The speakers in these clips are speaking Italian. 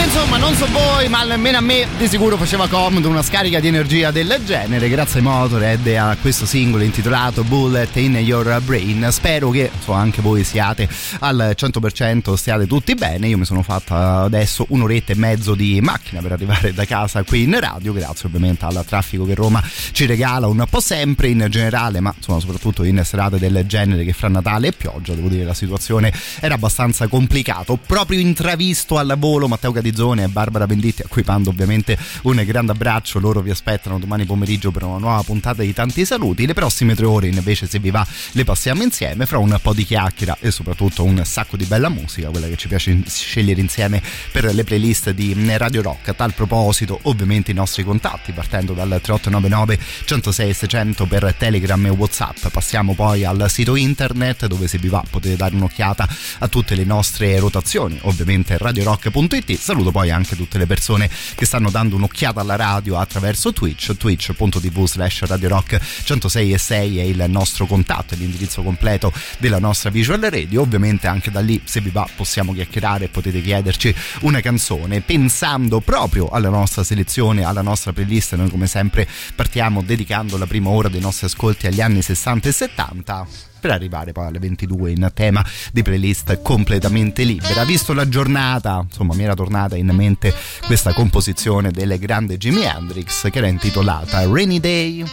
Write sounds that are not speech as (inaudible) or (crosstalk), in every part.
Che insomma, non so voi, ma almeno a me di sicuro faceva comodo una scarica di energia del genere, grazie ai Motorhead e a questo singolo intitolato Bullet in Your Brain. Spero che so, anche voi siate al 100%, stiate tutti bene. Io mi sono fatta adesso un'oretta e mezzo di macchina per arrivare da casa qui in radio, grazie ovviamente al traffico che Roma ci regala un po' sempre in generale, ma insomma soprattutto in serate del genere che fra Natale e pioggia, devo dire la situazione era abbastanza complicata. Proprio intravisto al volo Matteo Catizzone e Barbara Venditti a cui mando ovviamente un grande abbraccio. Loro vi aspettano domani pomeriggio per una nuova puntata di tanti saluti. Le prossime tre ore invece se vi va le passiamo insieme fra un po' di chiacchiera e soprattutto un sacco di bella musica quella che ci piace scegliere insieme per le playlist di Radio Rock. A tal proposito ovviamente i nostri contatti partendo dal 3899 106 600 per Telegram e Whatsapp. Passiamo poi al sito internet dove se vi va potete dare un'occhiata a tutte le nostre rotazioni ovviamente radiorock.it saluto poi anche tutte le persone che stanno dando un'occhiata alla radio attraverso Twitch twitch.tv slash radio rock 106 e 6 è il nostro contatto è l'indirizzo completo della nostra visual radio. Ovviamente anche da lì se vi va possiamo chiacchierare e potete chiederci una canzone. Pensando proprio alla nostra selezione alla nostra playlist noi come sempre partiamo dedicando la prima ora dei nostri ascolti agli anni 60 e 70 per arrivare poi alle 22 in tema di playlist completamente libera. Visto la giornata, insomma, mi era tornata in mente questa composizione del grande Jimi Hendrix che era intitolata Rainy Day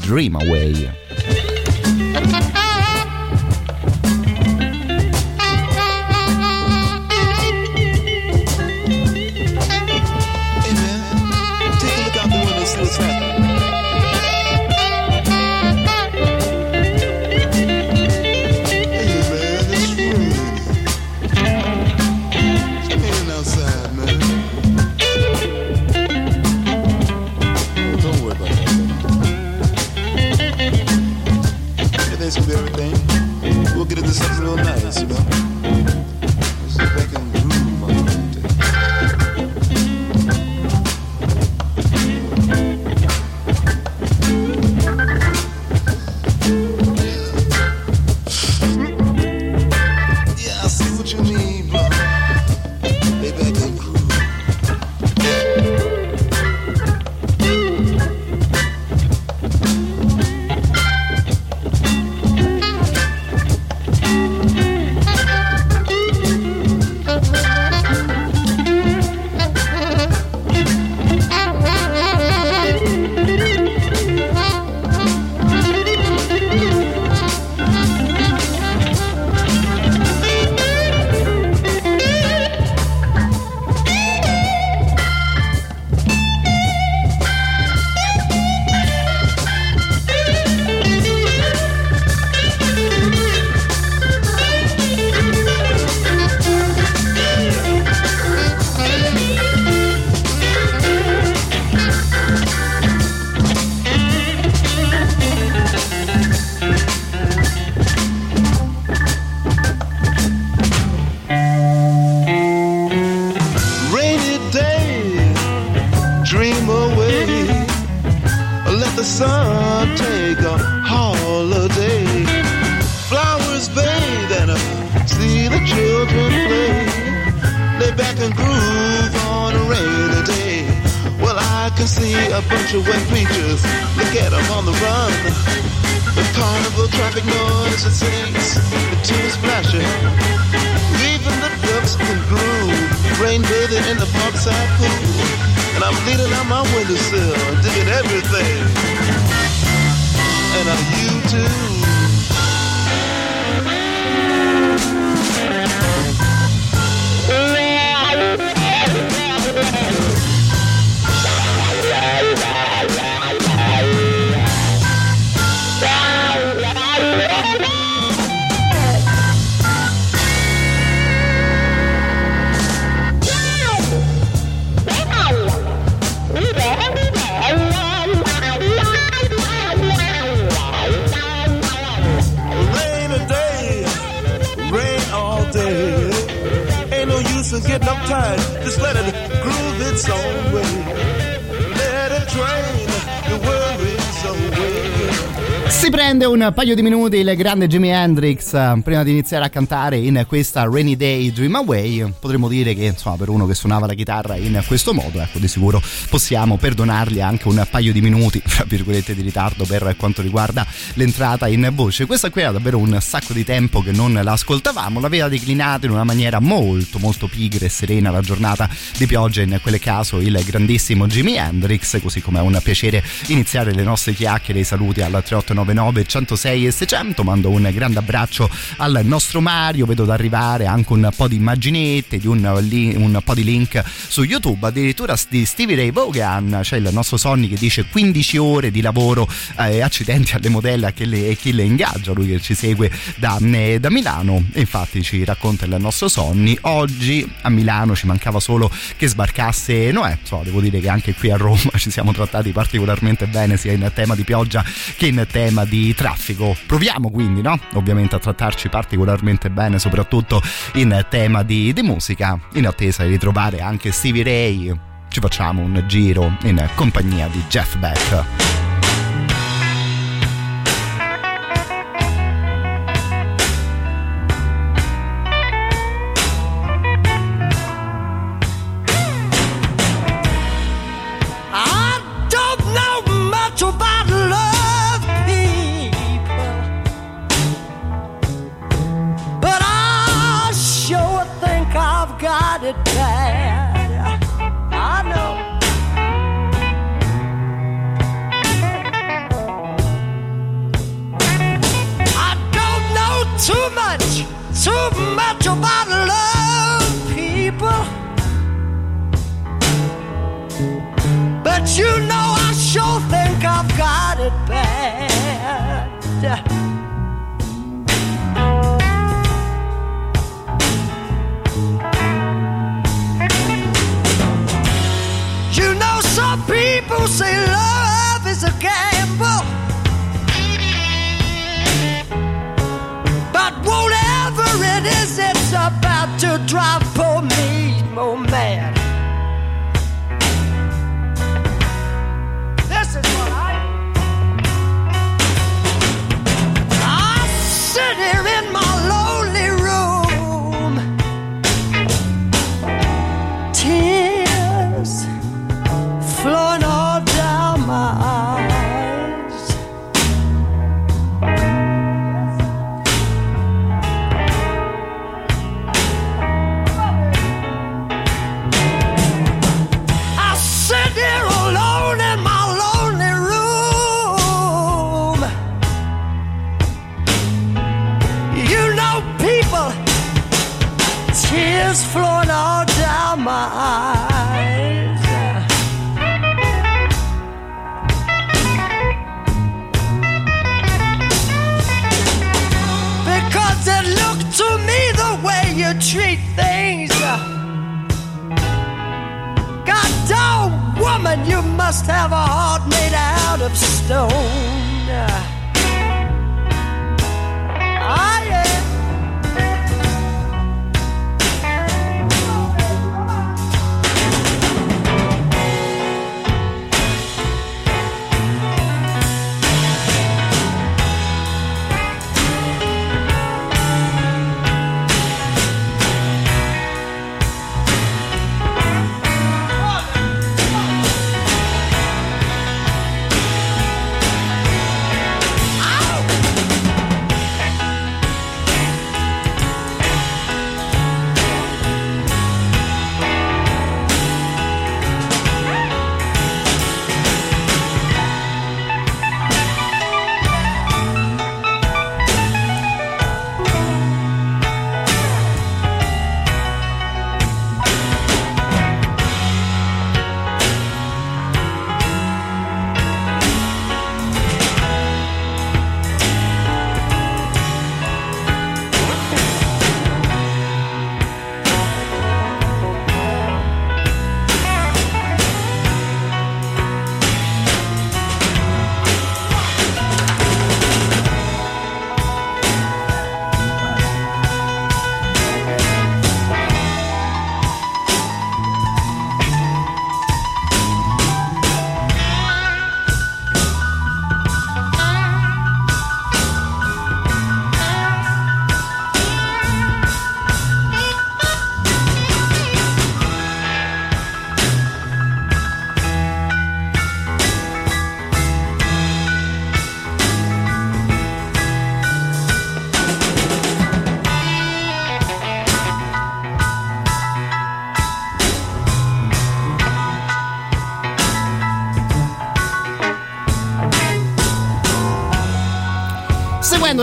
Dream Away. this is a little nut. Un paio di minuti il grande Jimi Hendrix eh, prima di iniziare a cantare in questa Rainy Day Dream Away. Potremmo dire che insomma per uno che suonava la chitarra in questo modo, ecco, di sicuro possiamo perdonargli anche un paio di minuti, fra virgolette, di ritardo per quanto riguarda l'entrata in voce. Questa qui era davvero un sacco di tempo che non l'ascoltavamo, l'aveva declinata in una maniera molto molto pigra e serena la giornata di pioggia in quel caso il grandissimo Jimi Hendrix, così come è un piacere iniziare le nostre chiacchiere i saluti al 389 399 106 e 600 mando un grande abbraccio al nostro Mario. Vedo da arrivare anche un po' di immaginette di un, un po' di link su YouTube. Addirittura di Stevie Ray Vaughan c'è il nostro Sonny che dice 15 ore di lavoro eh, accidenti alle modelle che le, chi le ingaggia. Lui che ci segue da, eh, da Milano. E infatti ci racconta il nostro Sonny. Oggi a Milano ci mancava solo che sbarcasse Noè. So, devo dire che anche qui a Roma (laughs) ci siamo trattati particolarmente bene sia in tema di pioggia che in tema di traffico. Proviamo quindi, no? Ovviamente a trattarci particolarmente bene, soprattutto in tema di, di musica, in attesa di ritrovare anche Stevie Ray. Ci facciamo un giro in compagnia di Jeff Beck. so much about love, people. But you know, I sure think I've got it bad. You know, some people say love. about to drop for me, oh man. down my eyes. Because it looked to me the way you treat things. Woman, you must have a heart made out of stone. Ah,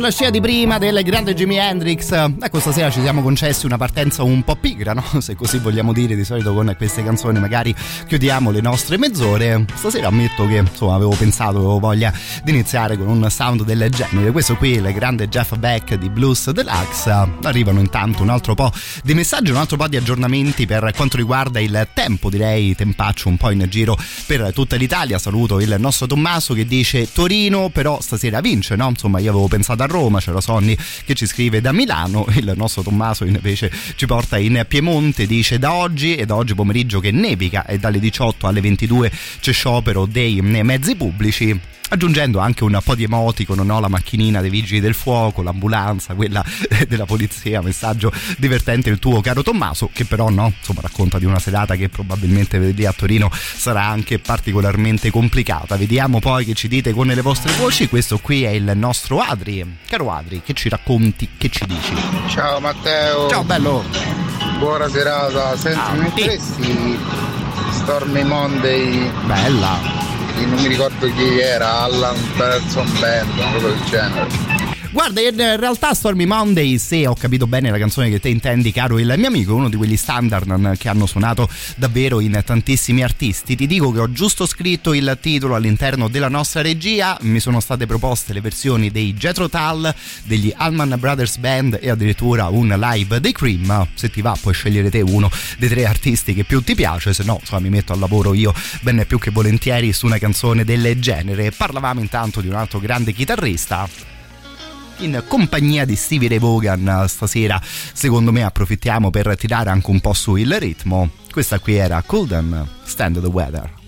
Seguendo la scia di prima del grande Jimi Hendrix, ecco stasera ci siamo concessi una partenza un po' pigra, no? (laughs) Se così vogliamo dire, di solito con queste canzoni magari chiudiamo le nostre mezz'ore. Stasera ammetto che insomma avevo pensato, avevo voglia di iniziare con un sound del genere. Questo qui, il grande Jeff Beck di Blues Deluxe. Arrivano intanto un altro po' di messaggi, un altro po' di aggiornamenti per quanto riguarda il tempo, direi tempaccio un po' in giro per tutta l'Italia. Saluto il nostro Tommaso che dice Torino, però stasera vince, no? Insomma, io avevo pensato a c'era Sonny che ci scrive da Milano, il nostro Tommaso invece ci porta in Piemonte, dice da oggi e da oggi pomeriggio che nevica e dalle 18 alle 22 c'è sciopero dei mezzi pubblici aggiungendo anche un po' di emoticon, no? la macchinina dei vigili del fuoco, l'ambulanza, quella (laughs) della polizia, messaggio divertente il tuo caro Tommaso, che però no, insomma racconta di una serata che probabilmente lì a Torino sarà anche particolarmente complicata. Vediamo poi che ci dite con le vostre voci, questo qui è il nostro Adri. Caro Adri, che ci racconti, che ci dici? Ciao Matteo. Ciao bello. Buona serata. Senti, Ah, mi sì. Stormy Monday? Bella. Non mi ricordo chi era, Allan Person Band, una cosa del genere. Guarda, in realtà Stormy Monday, se ho capito bene la canzone che te intendi, caro il mio amico, uno di quegli standard che hanno suonato davvero in tantissimi artisti. Ti dico che ho giusto scritto il titolo all'interno della nostra regia, mi sono state proposte le versioni dei Jethro Tull, degli Allman Brothers Band e addirittura un live dei Cream. Se ti va puoi scegliere te uno dei tre artisti che più ti piace, se no insomma mi metto al lavoro io ben più che volentieri su una canzone del genere. Parlavamo intanto di un altro grande chitarrista in compagnia di Stevie Ray Vaughan stasera. Secondo me approfittiamo per tirare anche un po' su il ritmo. Questa qui era Couldn't Stand the Weather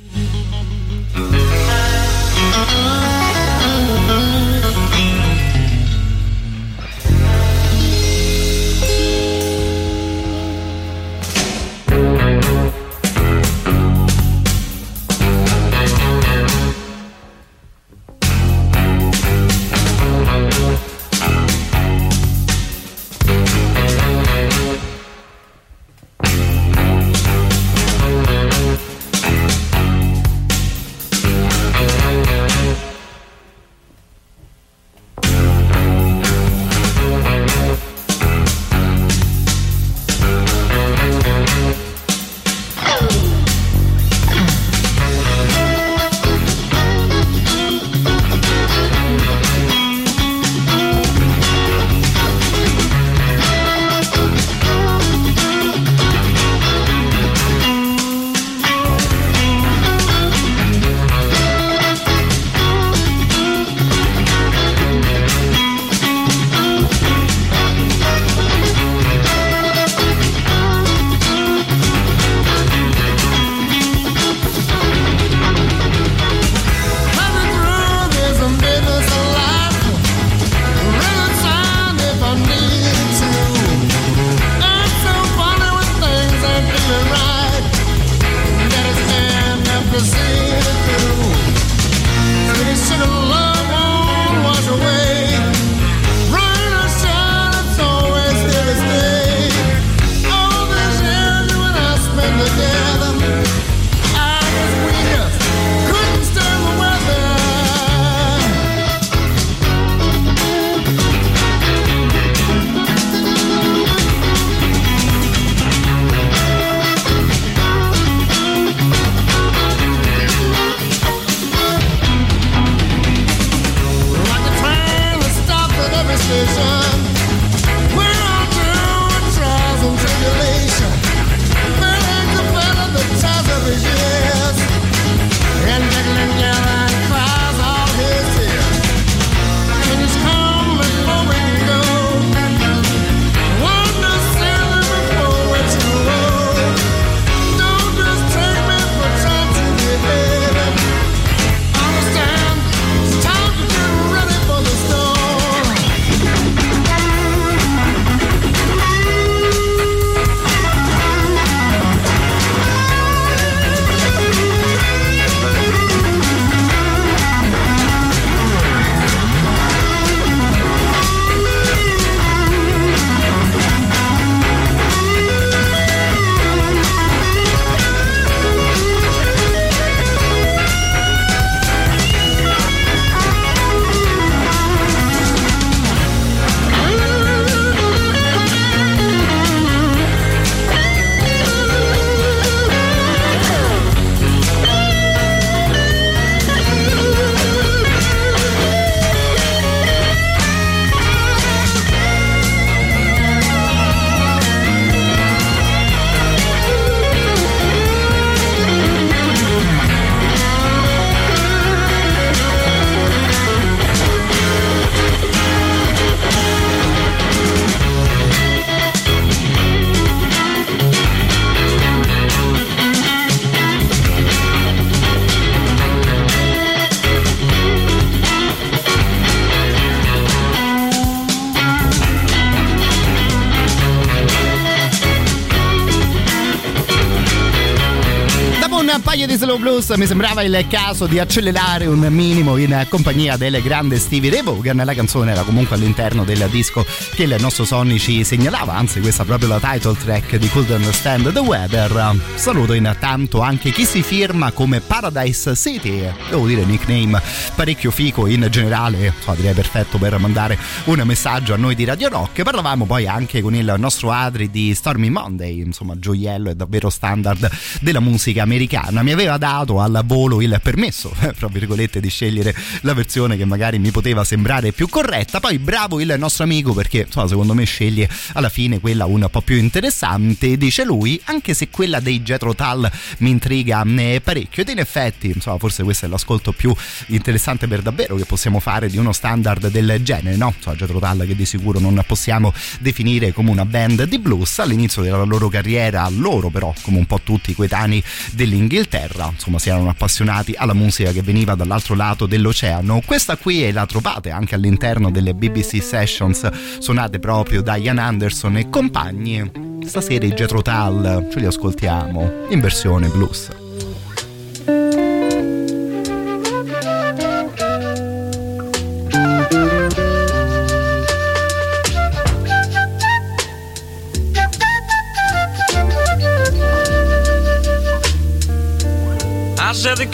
blues mi sembrava il caso di accelerare un minimo in compagnia del grande Stevie Ray Vaughan. La canzone era comunque all'interno del disco che il nostro Sonny ci segnalava, anzi questa è proprio la title track di Could Understand the Weather. Saluto intanto anche chi si firma come Paradise City, devo dire nickname parecchio fico in generale, so, direi perfetto per mandare un messaggio a noi di Radio Rock. Parlavamo poi anche con il nostro Adri di Stormy Monday, insomma gioiello e davvero standard della musica americana. Mi aveva dato al volo il permesso, (laughs) tra virgolette, di scegliere la versione che magari mi poteva sembrare più corretta. Poi bravo il nostro amico perché insomma, secondo me sceglie alla fine quella un po' più interessante, dice lui, anche se quella dei Jetro Tal mi intriga parecchio. Ed in effetti, insomma, forse questo è l'ascolto più interessante per davvero che possiamo fare di uno standard del genere, no? Insomma, Jetro Tal che di sicuro non possiamo definire come una band di blues all'inizio della loro carriera, loro però come un po' tutti i coetanei dell'Inghilterra, insomma erano appassionati alla musica che veniva dall'altro lato dell'oceano. Questa qui la trovate anche all'interno delle BBC Sessions suonate proprio da Ian Anderson e compagni. Stasera i Jetro Tal ce li ascoltiamo in versione blues.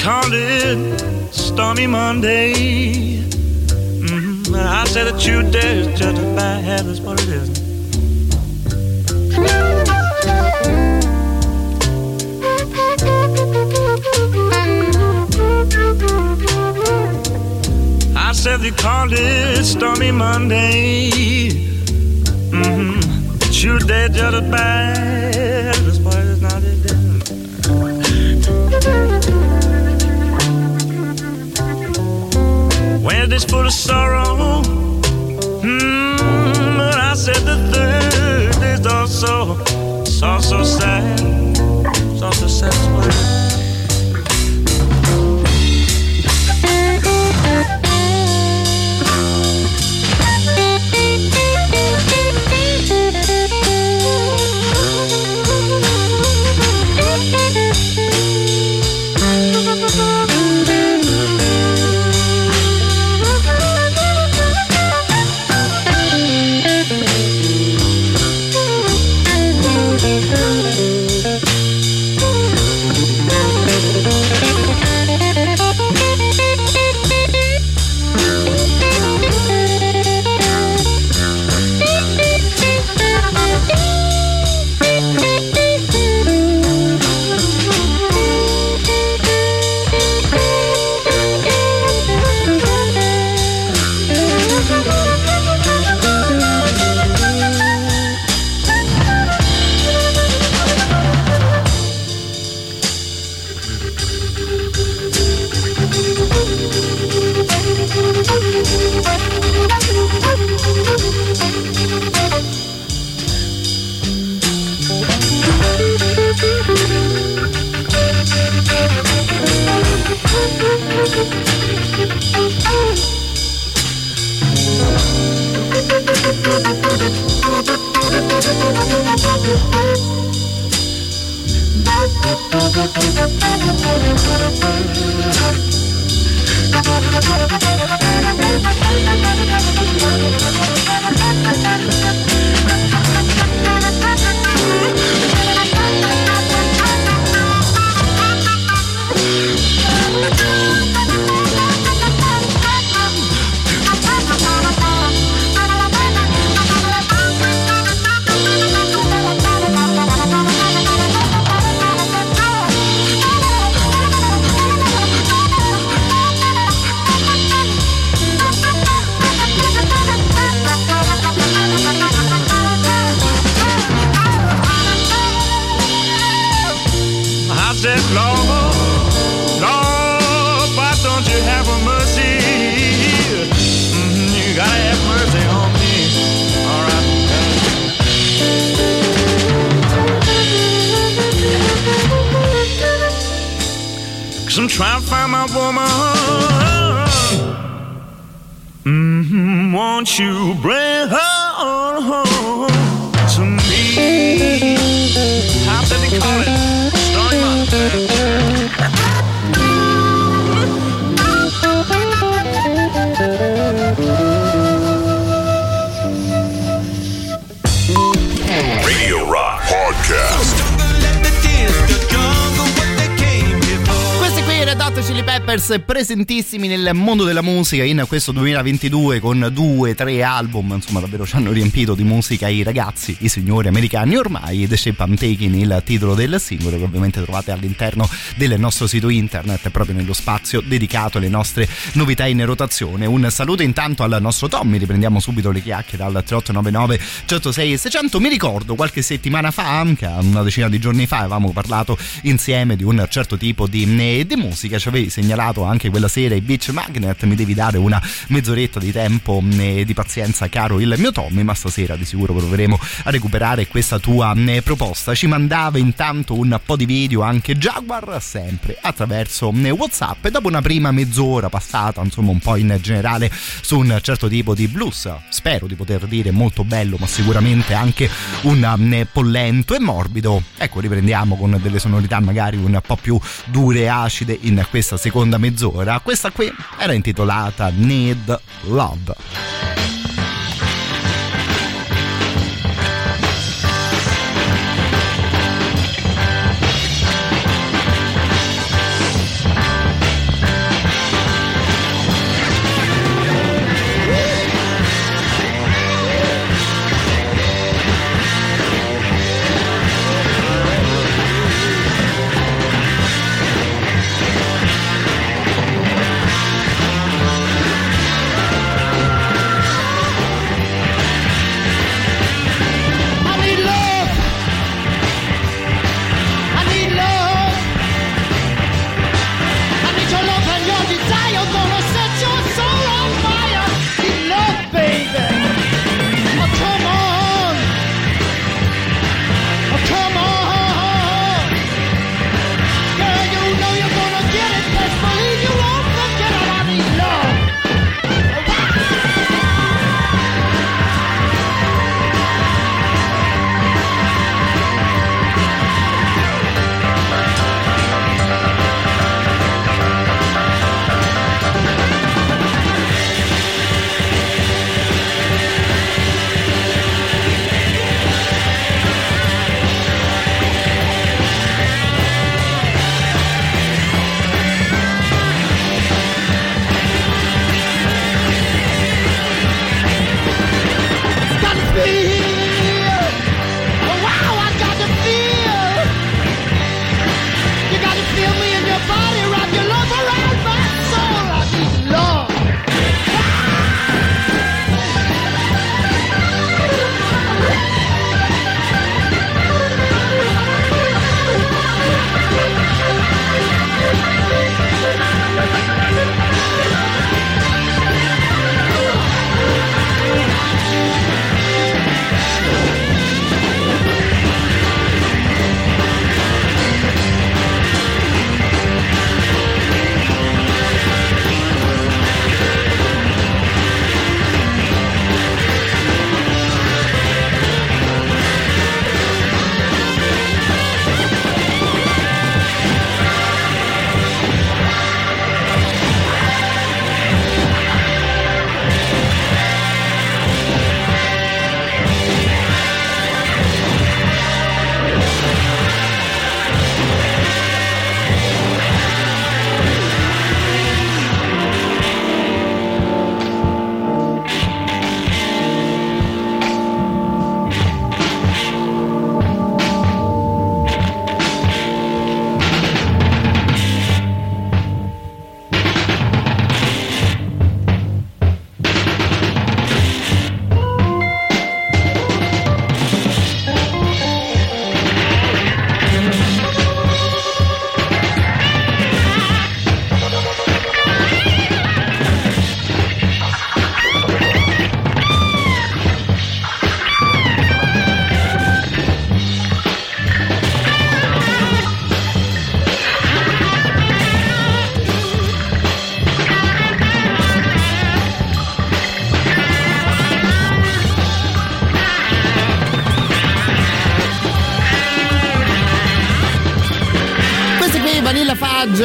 Called it Stormy Monday. Mhm, I said that you just as bad as what it is. I said they called it Stormy Monday. Mm-hmm. But you did just as bad Wednesday's full of sorrow. Mm, but I said the Thursday's also so so sad. So so sad. presentissimo presentissimi nel mondo della musica in questo 2022 con due, tre album, insomma davvero ci hanno riempito di musica i ragazzi, i signori americani. Ormai, The Shape I'm Taking il titolo del singolo che ovviamente trovate all'interno del nostro sito internet proprio nello spazio dedicato alle nostre novità in rotazione. Un saluto intanto al nostro Tommy, riprendiamo subito le chiacchiere dal 3899 106 600, mi ricordo qualche settimana fa, anche una decina di giorni fa avevamo parlato insieme di un certo tipo di, di musica, ci avevi segnalato anche quella sera i Beach Magnet, mi devi dare una mezz'oretta di tempo e di pazienza caro il mio Tommy, ma stasera di sicuro proveremo a recuperare questa tua proposta. Ci mandava intanto un po' di video anche Jaguar, sempre attraverso Whatsapp e dopo una prima mezz'ora passata insomma un po' in generale su un certo tipo di blues, spero di poter dire molto bello ma sicuramente anche un po' lento e morbido, ecco riprendiamo con delle sonorità magari un po' più dure e acide in questa seconda mezz'ora. Questa qui era intitolata Need Love.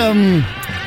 Mm,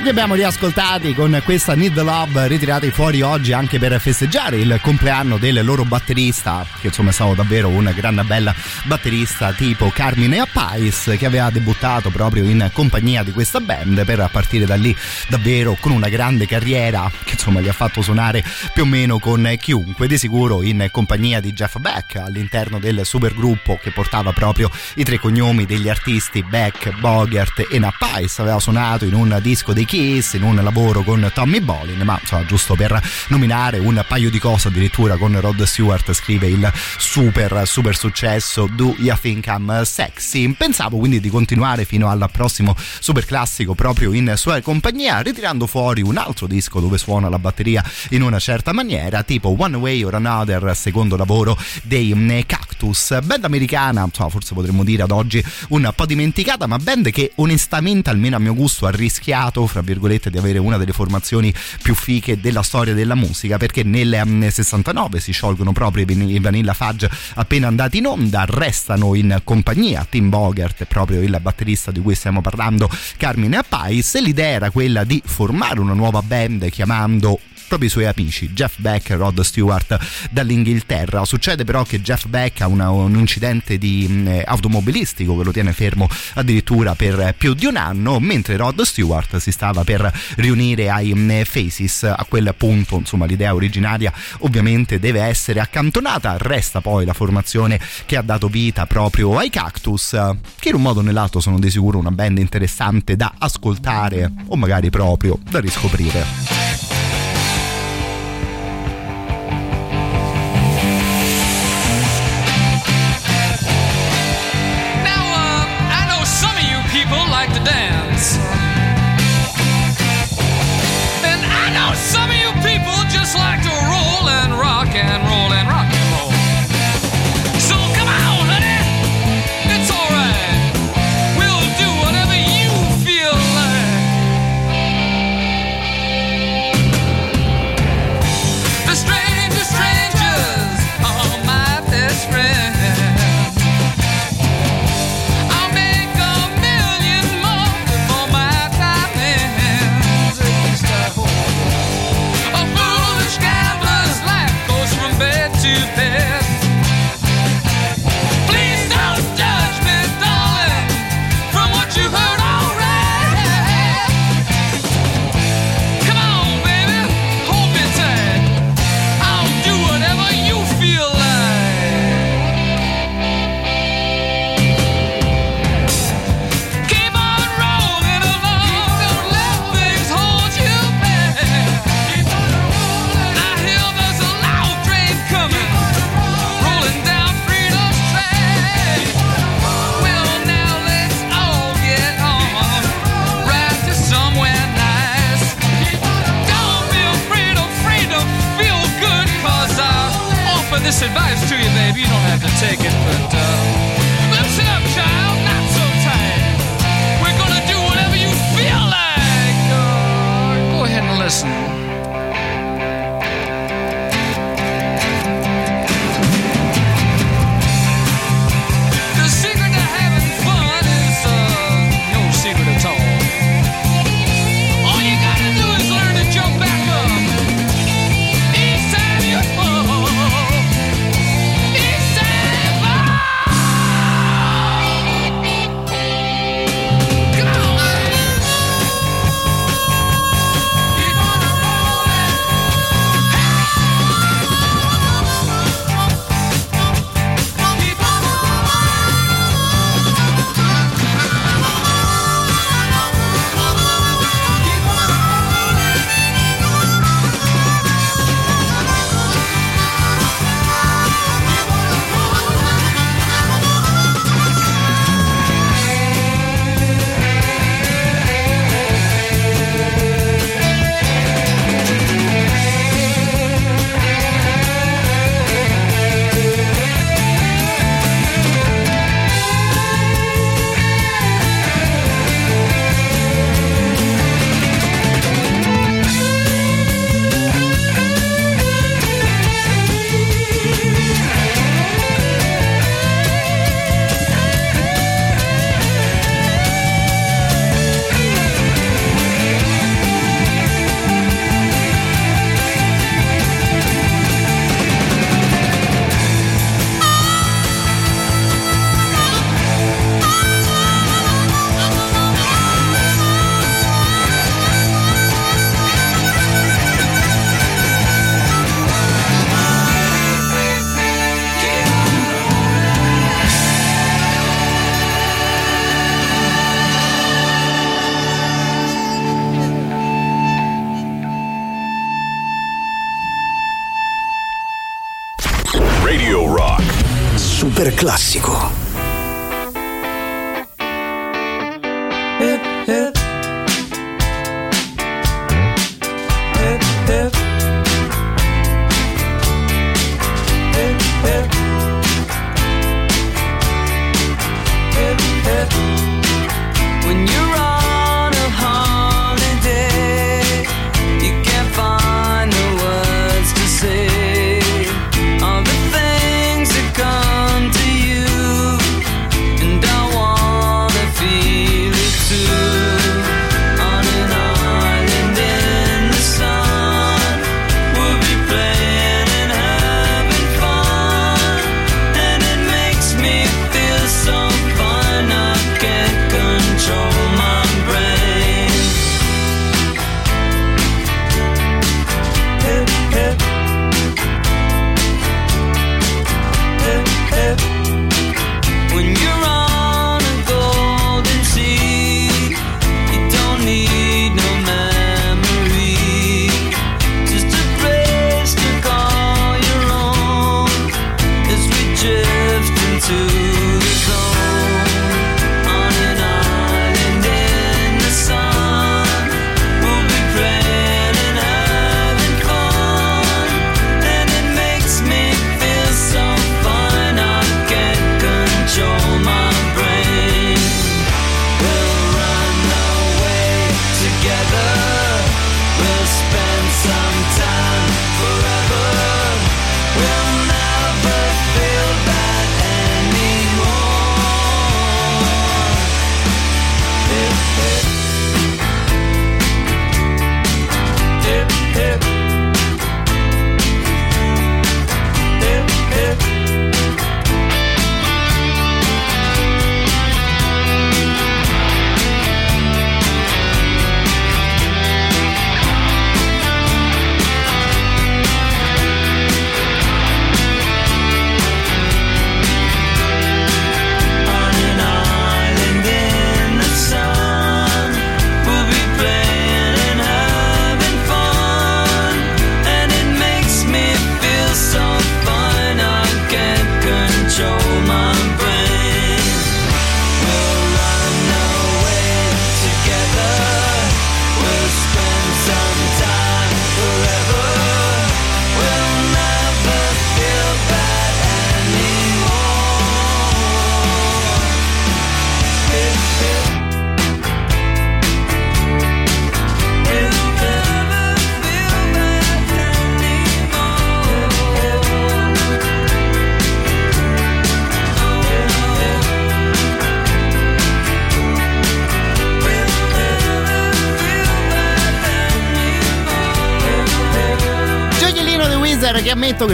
Li abbiamo riascoltati con questa Need the Love ritirati fuori oggi anche per festeggiare il compleanno del loro batterista, che insomma è stato davvero un gran bella batterista tipo Carmine Appais che aveva debuttato proprio in compagnia di questa band per partire da lì davvero con una grande carriera insomma gli ha fatto suonare più o meno con chiunque, di sicuro in compagnia di Jeff Beck all'interno del supergruppo che portava proprio i tre cognomi degli artisti Beck, Bogart e Nappais, aveva suonato in un disco dei Kiss, in un lavoro con Tommy Bolin, ma insomma, giusto per nominare un paio di cose, addirittura con Rod Stewart scrive il super super successo Do You Think I'm Sexy. Pensavo quindi di continuare fino al prossimo super classico proprio in sua compagnia, ritirando fuori un altro disco dove suona la batteria in una certa maniera, tipo One Way or Another, secondo lavoro dei mm, Cactus, band americana, insomma, forse potremmo dire ad oggi un po' dimenticata, ma band che onestamente, almeno a mio gusto, ha rischiato, fra virgolette, di avere una delle formazioni più fiche della storia della musica, perché nel 69 si sciolgono proprio i Vanilla Fudge appena andati in onda, restano in compagnia Tim Bogart, proprio il batterista di cui stiamo parlando, Carmine Appais, e l'idea era quella di formare una nuova band chiamando proprio i suoi amici Jeff Beck e Rod Stewart dall'Inghilterra. Succede però che Jeff Beck ha una, un incidente di, eh, automobilistico che lo tiene fermo addirittura per più di un anno, mentre Rod Stewart si stava per riunire ai eh, Faces. A quel punto, insomma, l'idea originaria ovviamente deve essere accantonata. Resta poi la formazione che ha dato vita proprio ai Cactus, che in un modo o nell'altro sono di sicuro una band interessante da ascoltare o magari proprio da riscoprire. To take it, but uh, classico.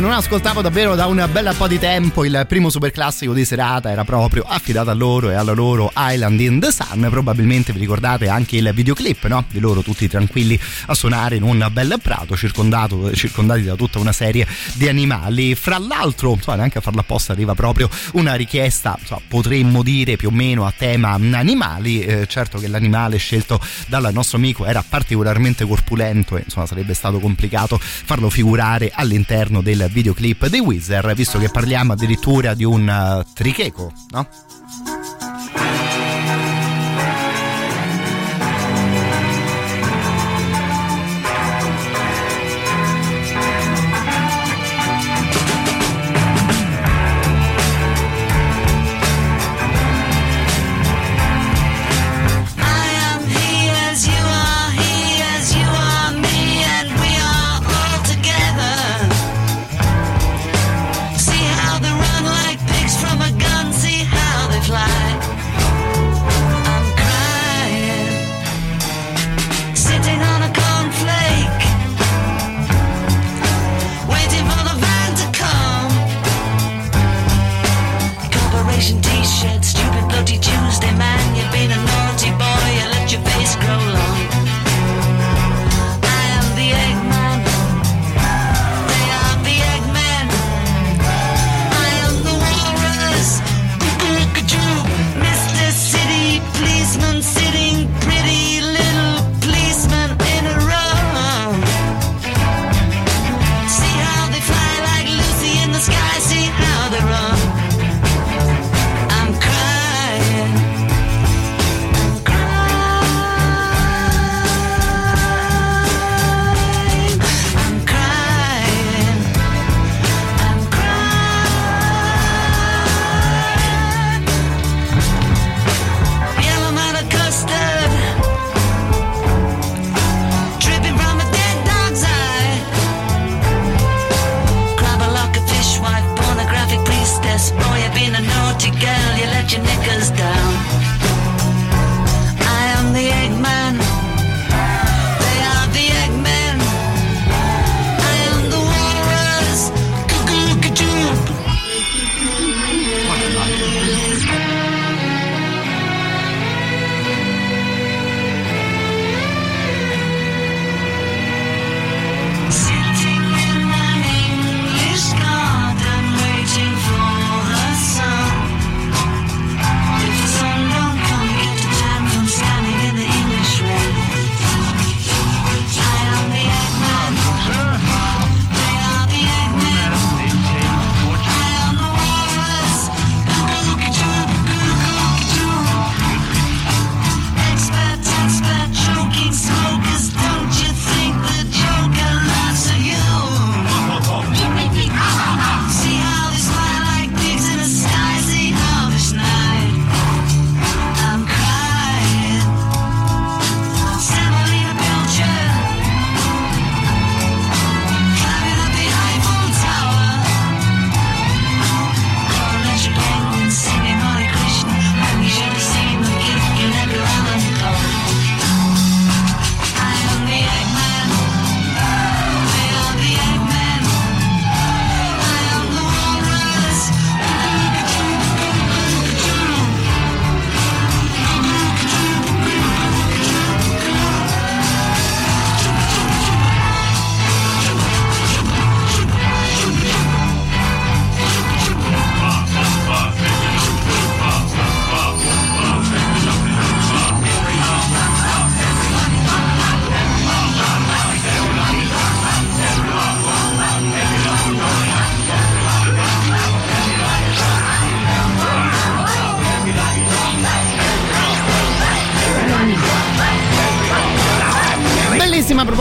non ascoltavo davvero da un bel po' di tempo il primo super classico di serata era proprio affidato a loro e alla loro Island in the Sun. Probabilmente vi ricordate anche il videoclip no? di loro tutti tranquilli a suonare in un bel prato circondati da tutta una serie di animali. Fra l'altro insomma, neanche a farla apposta arriva proprio una richiesta insomma, potremmo dire più o meno a tema animali. Eh, certo che l'animale scelto dal nostro amico era particolarmente corpulento e insomma sarebbe stato complicato farlo figurare all'interno del videoclip dei Wizard, visto che parliamo addirittura di un eh, tricheco, no?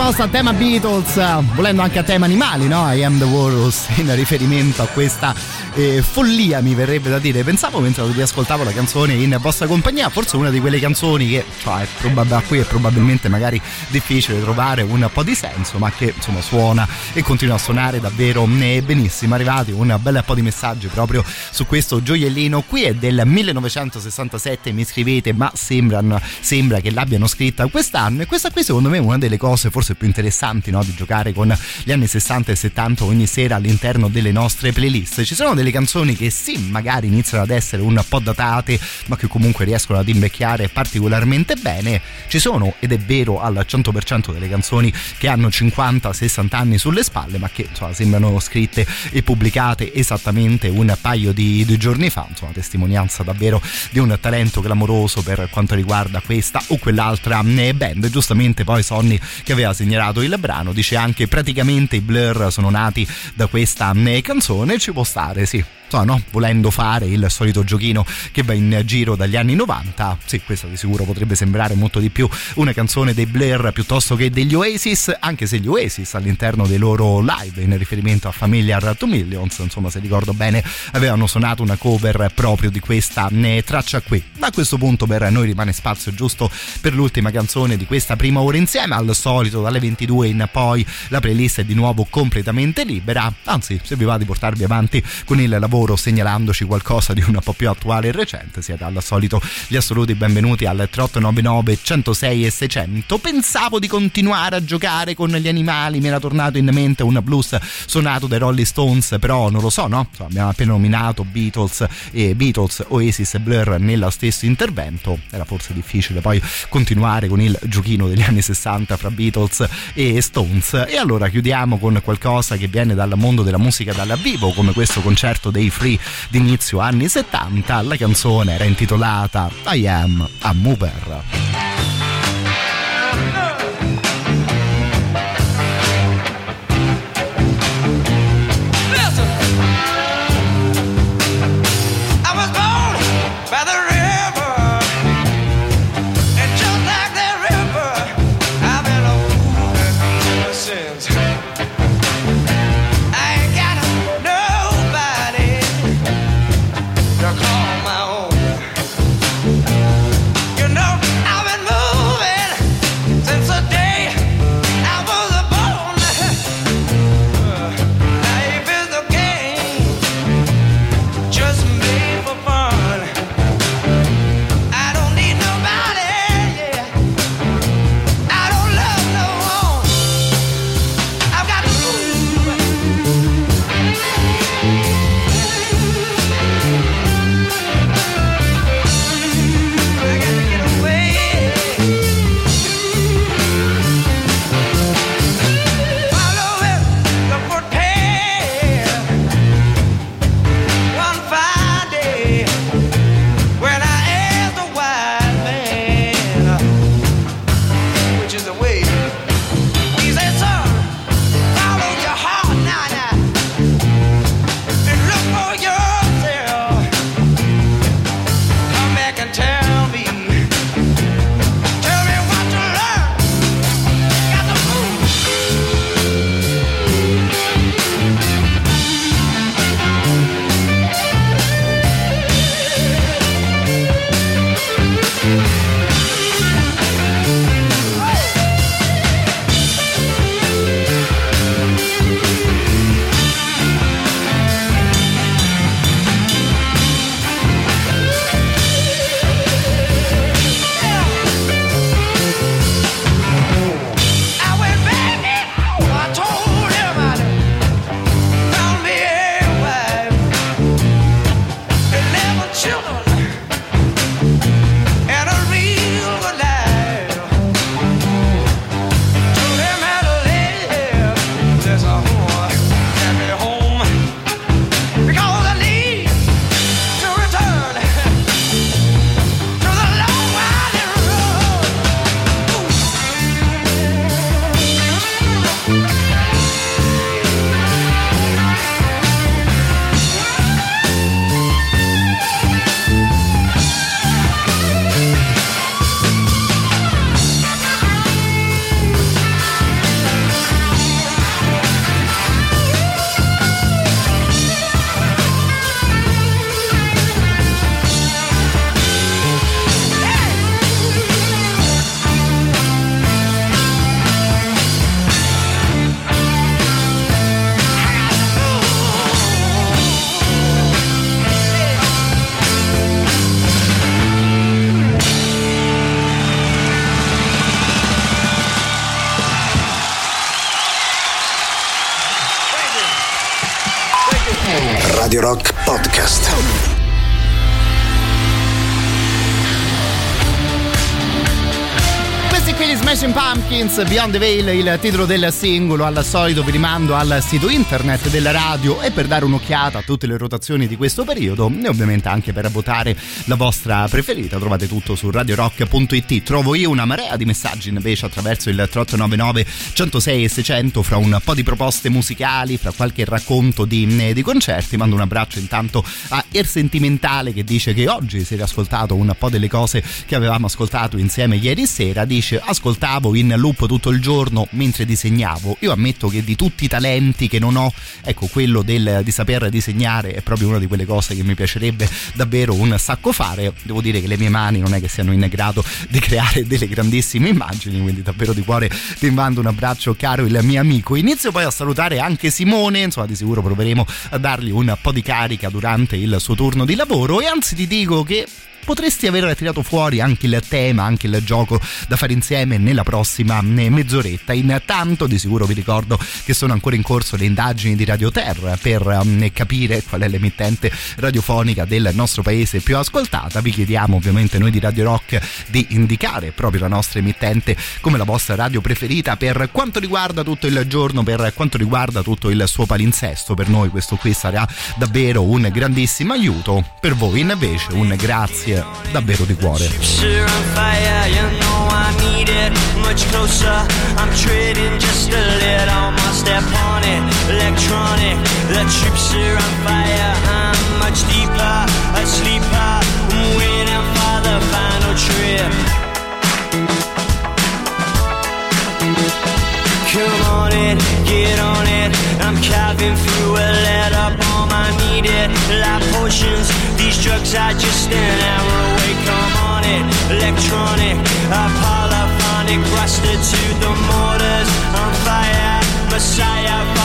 Proposta a tema Beatles, eh, volendo anche a tema animali, no? I am the Walrus, (laughs) in riferimento a questa eh, follia, mi verrebbe da dire. Pensavo mentre riascoltavo la canzone in vostra compagnia, forse una di quelle canzoni che cioè, è probab- a è probabilmente magari difficile trovare un po' di senso, ma che insomma suona e continua a suonare davvero eh, benissimo. Arrivati un bel po' di messaggi proprio su questo gioiellino. Qui è del 1967, mi scrivete, ma sembrano, sembra che l'abbiano scritta quest'anno. E questa qui secondo me è una delle cose forse più interessanti no? di giocare con gli anni 60 e 70 ogni sera all'interno delle nostre playlist. Ci sono delle canzoni che sì, magari iniziano ad essere un po' datate, ma che comunque riescono ad invecchiare particolarmente bene. Ci sono, ed è vero, al 100% delle canzoni che hanno 50-60 anni sulle spalle, ma che insomma, sembrano scritte e pubblicate esattamente un paio di, di giorni fa. Insomma, testimonianza davvero di un talento clamoroso per quanto riguarda questa o quell'altra eh, band. Giustamente poi Sonny che aveva segnalato il brano dice anche praticamente i Blur sono nati da questa eh, canzone, ci può stare, sì. you. Insomma, no? volendo fare il solito giochino che va in giro dagli anni 90, sì, questa di sicuro potrebbe sembrare molto di più una canzone dei Blair piuttosto che degli Oasis, anche se gli Oasis all'interno dei loro live, in riferimento a Familiar to Millions, insomma, se ricordo bene, avevano suonato una cover proprio di questa eh, traccia qui. Da questo punto per noi rimane spazio giusto per l'ultima canzone di questa prima ora insieme, al solito dalle 22 in poi la playlist è di nuovo completamente libera, anzi, se vi va di portarvi avanti con il lavoro segnalandoci qualcosa di un po' più attuale e recente. Siete al solito gli assoluti benvenuti al 3899 106 e 600 pensavo di continuare a giocare con gli animali mi era tornato in mente un blues suonato dai Rolling Stones però non lo so no? Abbiamo appena nominato Beatles e Beatles Oasis e Blur nello stesso intervento. Era forse difficile poi continuare con il giochino degli anni 60 fra Beatles e Stones. E allora chiudiamo con qualcosa che viene dal mondo della musica dal vivo come questo concerto dei Free d'inizio anni 70 la canzone era intitolata I Am a Mover Radio Rock Podcast. Smashing Pumpkins, Beyond the Veil, il titolo del singolo. Al solito vi rimando al sito internet della radio e per dare un'occhiata a tutte le rotazioni di questo periodo e ovviamente anche per votare la vostra preferita. Trovate tutto su radiorock.it. Trovo io una marea di messaggi invece attraverso il 3899 106 e 600 fra un po' di proposte musicali, fra qualche racconto di, di concerti. Mando un abbraccio intanto a Er Sentimentale che dice che oggi si è riascoltato un po' delle cose che avevamo ascoltato insieme ieri sera. Dice ascoltavo in loop tutto il giorno mentre disegnavo. Io ammetto che di tutti i talenti che non ho, ecco quello del, di saper disegnare è proprio una di quelle cose che mi piacerebbe davvero un sacco fare. Devo dire che le mie mani non è che siano in grado di creare delle grandissime immagini, quindi davvero di cuore ti mando un abbraccio caro il mio amico. Inizio poi a salutare anche Simone, insomma di sicuro proveremo a dargli un po' di carica durante il suo turno di lavoro e anzi ti dico che potresti aver tirato fuori anche il tema, anche il gioco da fare insieme nella prossima eh, mezz'oretta. Intanto di sicuro vi ricordo che sono ancora in corso le indagini di Radio Terra per um, capire qual è l'emittente radiofonica del nostro paese più ascoltata. Vi chiediamo ovviamente noi di Radio Rock di indicare proprio la nostra emittente come la vostra radio preferita per quanto riguarda tutto il giorno, per quanto riguarda tutto il suo palinsesto. Per noi questo qui sarà davvero un grandissimo aiuto. Per voi invece un grazie davvero di cuore. It much closer. I'm trading just a little step on it. Electronic, the troops are on fire. I'm much deeper, a sleeper. Waiting for the final trip. On in, get on it. I'm carving through a letter bomb. I need it. Like potions, these drugs are just an hour away. Come on it, electronic, a polyphonic, rusted to the mortars. On fire, messiah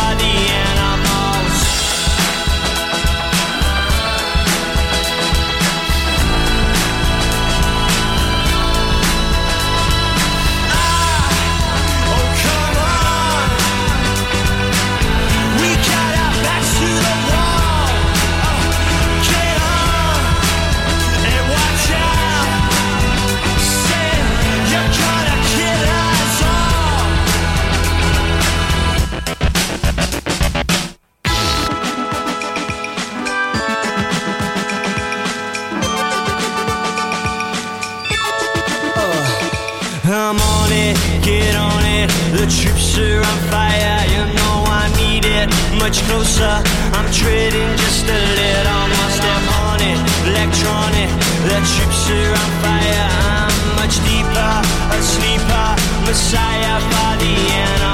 The troops are on fire, you know I need it much closer. I'm trading just a little more step on it. Electronic, the troops are on fire. I'm much deeper, a sleeper, messiah for the animals.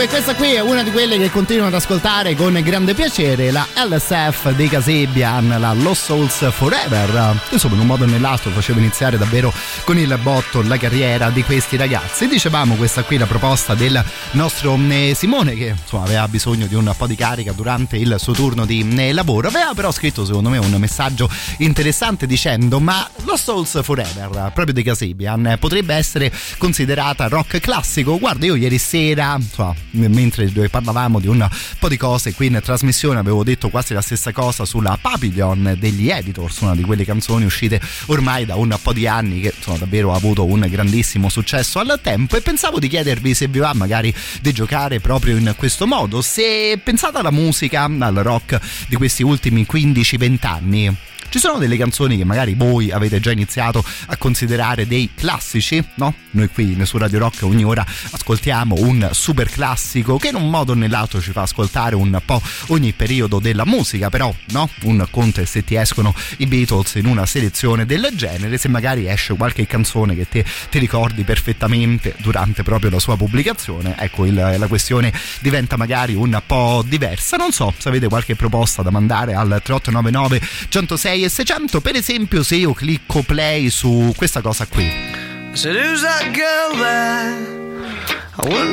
Che questa qui è una di quelle che continuo ad ascoltare con grande piacere, la LSF dei Casebian, la Lost Souls Forever. Insomma, in un modo o nell'altro facevo iniziare davvero con il botto la carriera di questi ragazzi. Dicevamo questa qui la proposta del nostro eh, Simone che insomma aveva bisogno di un po' di carica durante il suo turno di eh, lavoro. Aveva però scritto secondo me un messaggio interessante dicendo ma Lost Souls Forever, proprio dei Casebian, potrebbe essere considerata rock classico. Guarda, io ieri sera insomma, mentre parlavamo di un po' di cose qui in trasmissione avevo detto quasi la stessa cosa sulla Papillon degli Editors, una di quelle canzoni uscite ormai da un po' di anni che insomma davvero avuto un grandissimo successo al tempo e pensavo di chiedervi se vi va magari di giocare proprio in questo modo, se pensate alla musica, al rock di questi ultimi 15-20 anni ci sono delle canzoni che magari voi avete già iniziato a considerare dei classici, no? Noi qui su Radio Rock ogni ora ascoltiamo un super classico che in un modo o nell'altro ci fa ascoltare un po' ogni periodo della musica, però no? Un conto è se ti escono i Beatles in una selezione del genere, se magari esce qualche canzone che te, ti ricordi perfettamente durante proprio la sua pubblicazione, ecco il, la questione diventa magari un po' diversa. Non so se avete qualche proposta da mandare al 3899 106 e 600 per esempio se io clicco play su questa cosa qui.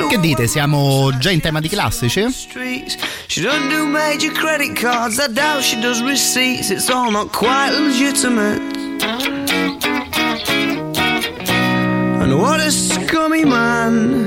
Che dite siamo già in tema di classici? And what a scummy man.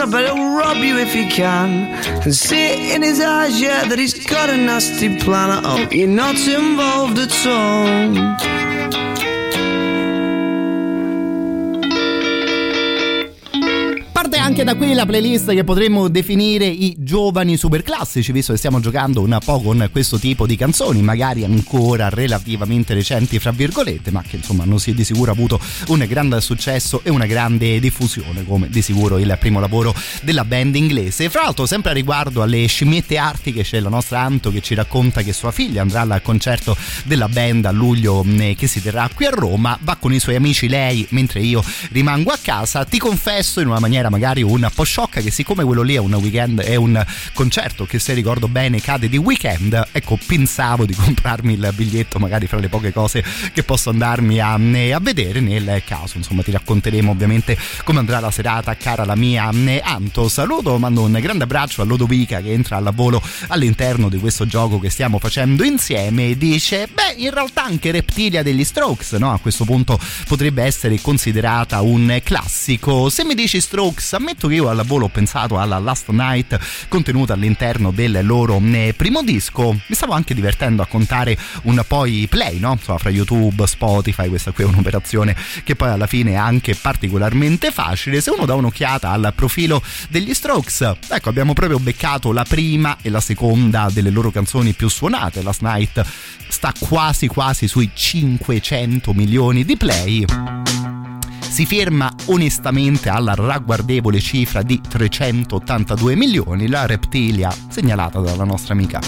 I bet he'll rob you if he can. And see it in his eyes, yeah, that he's got a nasty plan. I hope you're not involved at all. Anche da qui la playlist che potremmo definire i giovani super classici, visto che stiamo giocando un po' con questo tipo di canzoni, magari ancora relativamente recenti, fra virgolette, ma che insomma hanno sì di sicuro avuto un grande successo e una grande diffusione, come di sicuro il primo lavoro della band inglese. Fra l'altro, sempre a riguardo alle scimmiette artiche, c'è la nostra Anto che ci racconta che sua figlia andrà al concerto della band a luglio mh, che si terrà qui a Roma, va con i suoi amici lei, mentre io rimango a casa. Ti confesso in una maniera magari magari un po' sciocca che siccome quello lì è un weekend è un concerto che se ricordo bene cade di weekend ecco pensavo di (laughs) comprarmi il biglietto magari fra le poche cose che posso andarmi a, a vedere nel caso insomma ti racconteremo ovviamente come andrà la serata cara la mia Anto. Saluto mando un grande abbraccio a Lodovica che entra al volo all'interno di questo gioco che stiamo facendo insieme. E dice beh in realtà anche Reptilia degli Strokes no? a questo punto potrebbe essere considerata un classico. Se mi dici Strokes ammetto che io al volo ho pensato alla Last Night contenuta all'interno del loro eh, primo disco. Mi stavo anche divertendo a contare un po' i play no? Insomma, fra YouTube, Spotify questa qui è un'operazione che poi alla fine è anche particolarmente facile. Se uno dà un'occhiata al profilo degli Strokes ecco abbiamo proprio beccato la prima e la seconda delle loro canzoni più suonate. Last Night sta quasi quasi sui 500 milioni di play si ferma onestamente alla ragguardevole cifra di 382 milioni, la reptilia segnalata dalla nostra amica.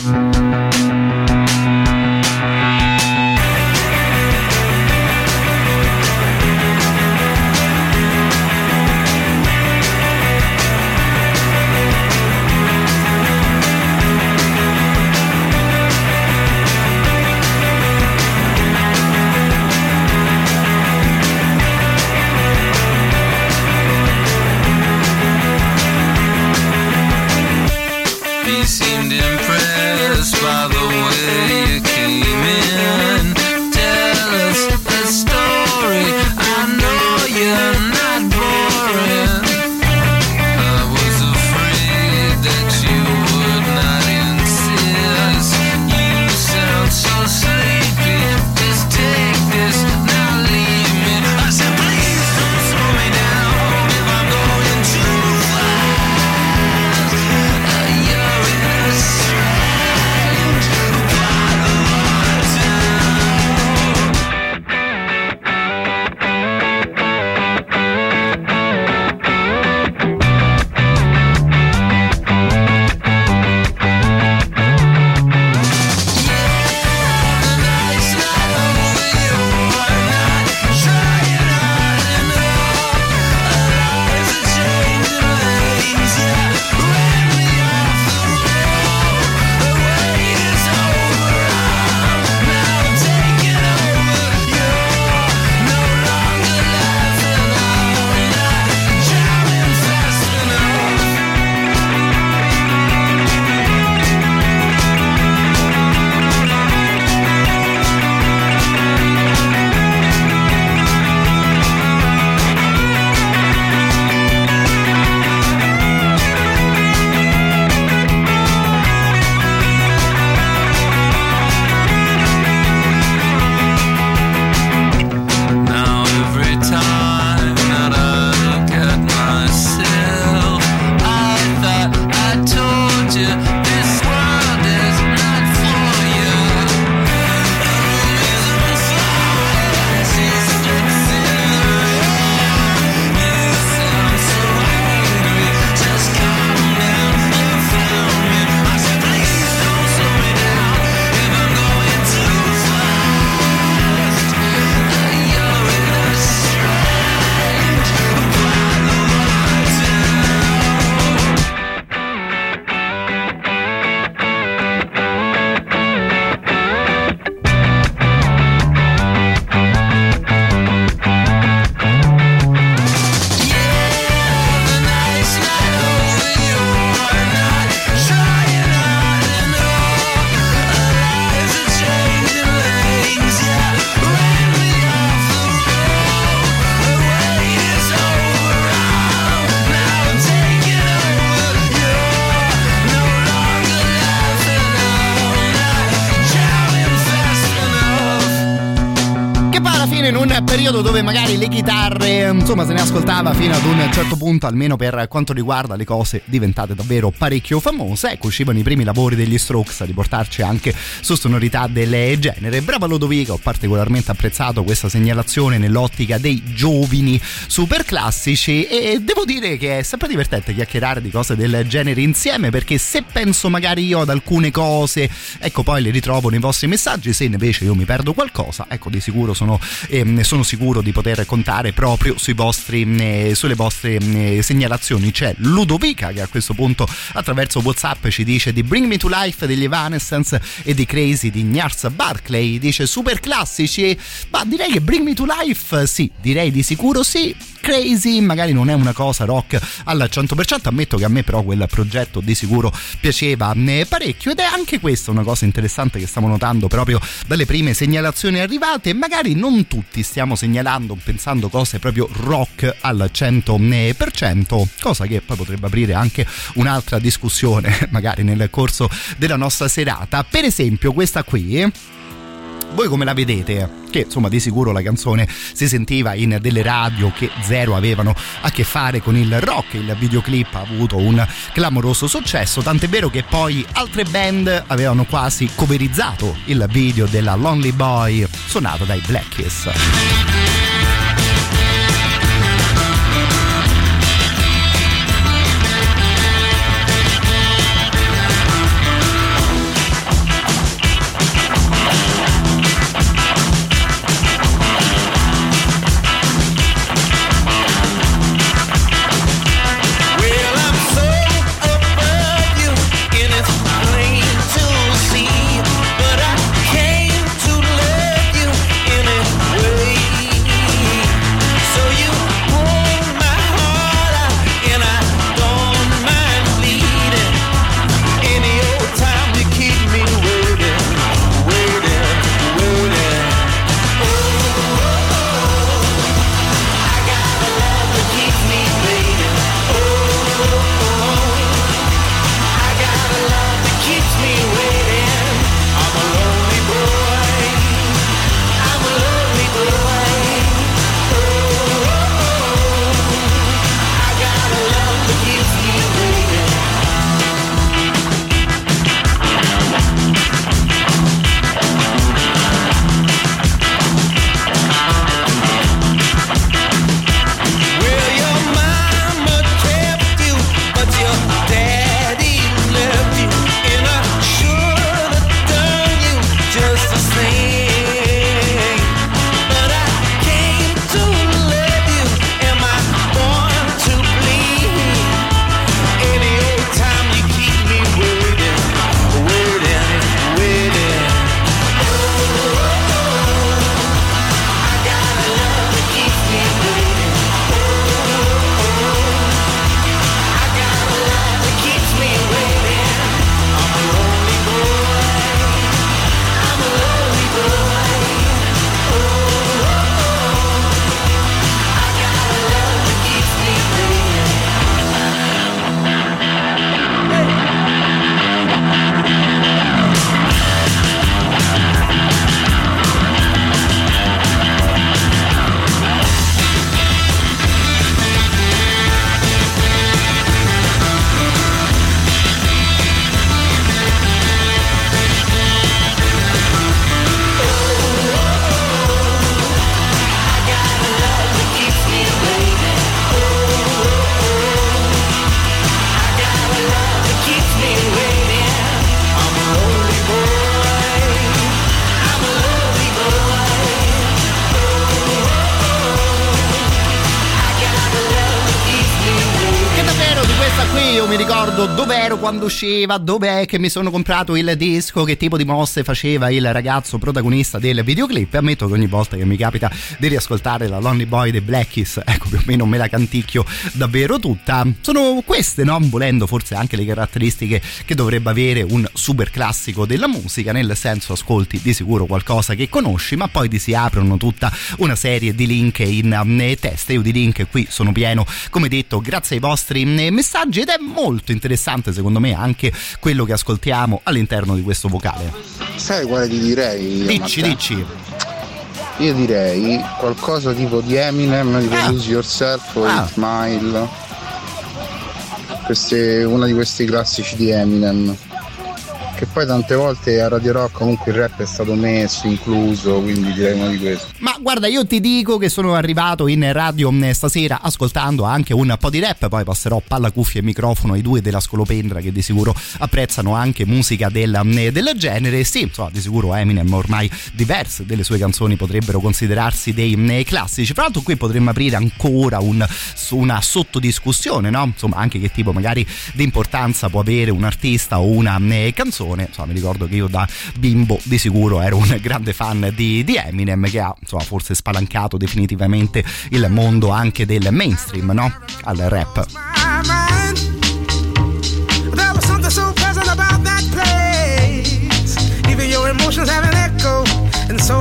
Periodo dove magari le chitarre, insomma, se ne ascoltava fino ad un certo punto, almeno per quanto riguarda le cose diventate davvero parecchio famose, ecco, uscivano i primi lavori degli Strokes a riportarci anche su sonorità del genere. Brava Lodovica, ho particolarmente apprezzato questa segnalazione nell'ottica dei giovani super classici e devo dire che è sempre divertente chiacchierare di cose del genere insieme perché se penso magari io ad alcune cose, ecco, poi le ritrovo nei vostri messaggi, se invece io mi perdo qualcosa, ecco, di sicuro sono ehm, sono sicuro di poter contare proprio vostri, eh, sulle vostre eh, segnalazioni. C'è Ludovica che a questo punto attraverso WhatsApp ci dice di Bring Me to Life degli Evanescence e di Crazy di Gnars Barclay. Dice super classici. Ma direi che Bring Me to Life sì, direi di sicuro sì. Crazy magari non è una cosa rock al 100%, ammetto che a me però quel progetto di sicuro piaceva eh, parecchio ed è anche questa una cosa interessante che stiamo notando proprio dalle prime segnalazioni arrivate, magari non tutti stiamo segnalando pensando cose proprio rock al 100%, cosa che poi potrebbe aprire anche un'altra discussione (laughs) magari nel corso della nostra serata. Per esempio questa qui voi come la vedete? Che insomma di sicuro la canzone si sentiva in delle radio che zero avevano a che fare con il rock, il videoclip ha avuto un clamoroso successo, tant'è vero che poi altre band avevano quasi coverizzato il video della Lonely Boy suonato dai Black Kiss. Ricordo dov'ero quando usciva, dov'è che mi sono comprato il disco, che tipo di mosse faceva il ragazzo protagonista del videoclip. Ammetto che ogni volta che mi capita di riascoltare la Lonely Boy dei Black Keys, (laughs) ecco più o meno me la canticchio davvero tutta. Sono queste, no? Volendo forse anche le caratteristiche che dovrebbe avere un super classico della musica, nel senso ascolti di sicuro qualcosa che conosci, ma poi ti si aprono tutta una serie di link in um, testa. Io di link qui sono pieno, come detto, grazie ai vostri um, messaggi ed è molto interessante secondo me anche quello che ascoltiamo all'interno di questo vocale. Sai quale ti direi? Dici, Matteo? dici. Io direi qualcosa tipo di Eminem, tipo Ah. Lose Yourself o Ah. Smile. Queste, una di questi classici di Eminem. Che poi tante volte a Radio Rock comunque il rap è stato messo, incluso, quindi direi uno di questi. Ma guarda, io ti dico che sono arrivato in radio eh, stasera ascoltando anche un po' di rap, poi passerò palla, cuffia e microfono ai due della Scolopendra che di sicuro apprezzano anche musica del, eh, del genere. Sì, insomma, di sicuro Eminem ormai diverse delle sue canzoni potrebbero considerarsi dei eh, classici. Fra l'altro qui potremmo aprire ancora un, una sottodiscussione, no? Insomma, anche che tipo magari di importanza può avere un artista o una eh, canzone. Insomma, mi ricordo che io da bimbo di sicuro ero un grande fan di, di Eminem che ha insomma, forse spalancato definitivamente il mondo anche del mainstream, no? Al rap.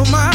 There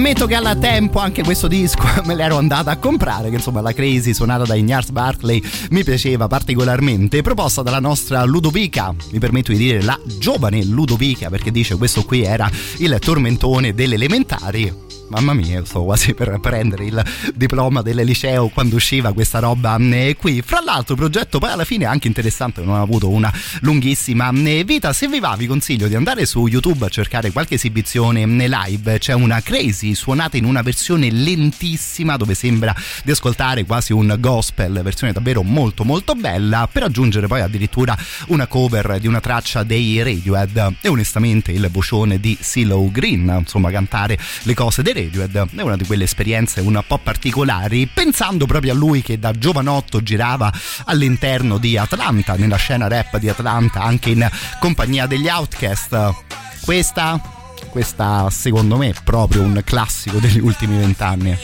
ammetto che al tempo anche questo disco (laughs) me l'ero andata a comprare, che insomma la Crazy suonata da Ignaz Barclay mi piaceva particolarmente, proposta dalla nostra Ludovica, mi permetto di dire la giovane Ludovica, perché dice questo qui era il tormentone delle elementari. Mamma mia, sto quasi per prendere il diploma del liceo quando usciva questa roba eh, qui. Fra l'altro, progetto poi alla fine anche interessante, non ha avuto una lunghissima eh, vita. Se vi va, vi consiglio di andare su YouTube a cercare qualche esibizione eh, live. C'è una Crazy suonata in una versione lentissima dove sembra di ascoltare quasi un gospel, versione davvero molto molto bella, per aggiungere poi addirittura una cover di una traccia dei Radiohead e onestamente il vocione di CeeLo Green, insomma cantare le cose dei Radiohead è una di quelle esperienze un po' particolari, pensando proprio a lui che da giovanotto girava all'interno di Atlanta, nella scena rap di Atlanta, anche in compagnia degli Outcast. Questa, questa secondo me è proprio un classico degli ultimi vent'anni.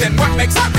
then what makes up?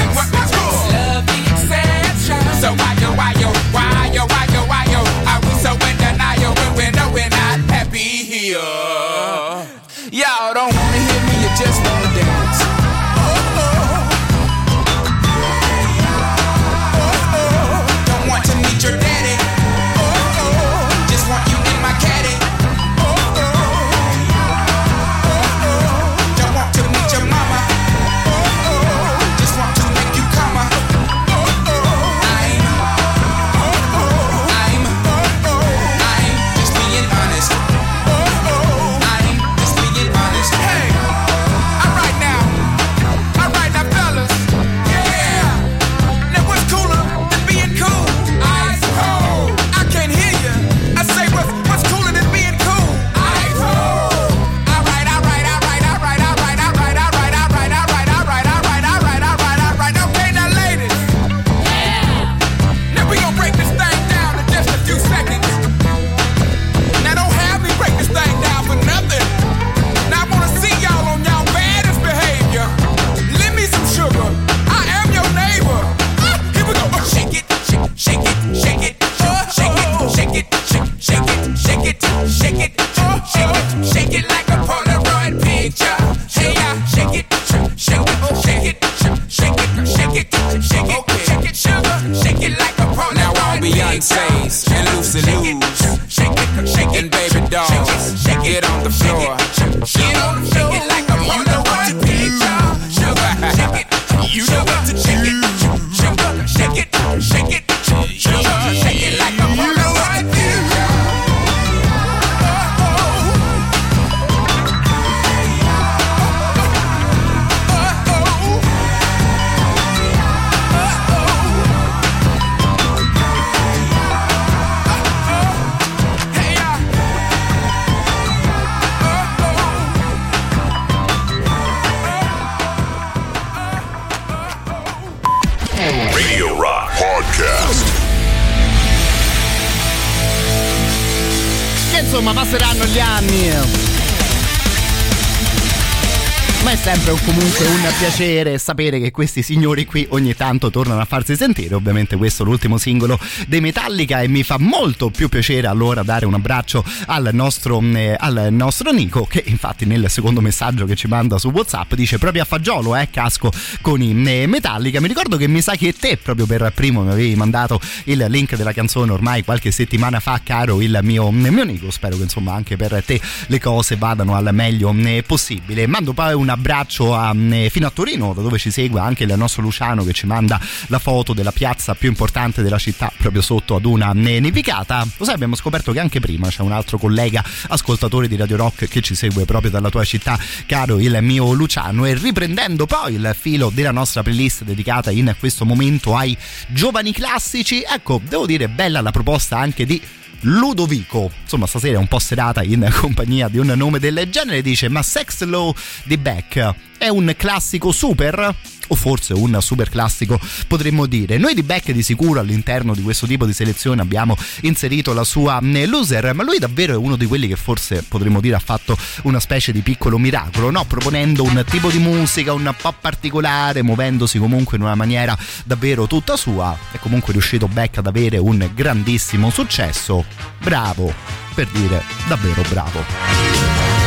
Sempre un- comunque un piacere sapere che questi signori qui ogni tanto tornano a farsi sentire. Ovviamente questo è l'ultimo singolo dei Metallica e mi fa molto più piacere allora dare un abbraccio al nostro, eh, al nostro Nico che infatti nel secondo messaggio che ci manda su Whatsapp dice proprio a fagiolo eh, casco con i eh, Metallica. Mi ricordo che mi sa che te proprio per primo mi avevi mandato il link della canzone ormai qualche settimana fa caro il mio, il mio Nico. Spero che insomma anche per te le cose vadano al meglio eh, possibile. Mando poi un abbraccio a, eh, fino a Torino da dove ci segue anche il nostro Luciano che ci manda la foto della piazza più importante della città proprio sotto ad una eh, nevicata. Lo sai abbiamo scoperto che anche prima c'è un altro collega ascoltatore di Radio Rock che ci segue proprio dalla tua città caro il mio Luciano e riprendendo poi il filo della nostra playlist dedicata in questo momento ai giovani classici ecco devo dire bella la proposta anche di Ludovico, insomma stasera è un po' serata in compagnia di un nome del genere, dice ma Sex Low di Beck è un classico super? O forse un super classico potremmo dire. Noi di Beck di sicuro all'interno di questo tipo di selezione abbiamo inserito la sua eh, loser, ma lui davvero è uno di quelli che forse potremmo dire ha fatto una specie di piccolo miracolo, no? Proponendo un tipo di musica un po' particolare, muovendosi comunque in una maniera davvero tutta sua. È comunque riuscito Beck ad avere un grandissimo successo. Bravo, per dire davvero bravo.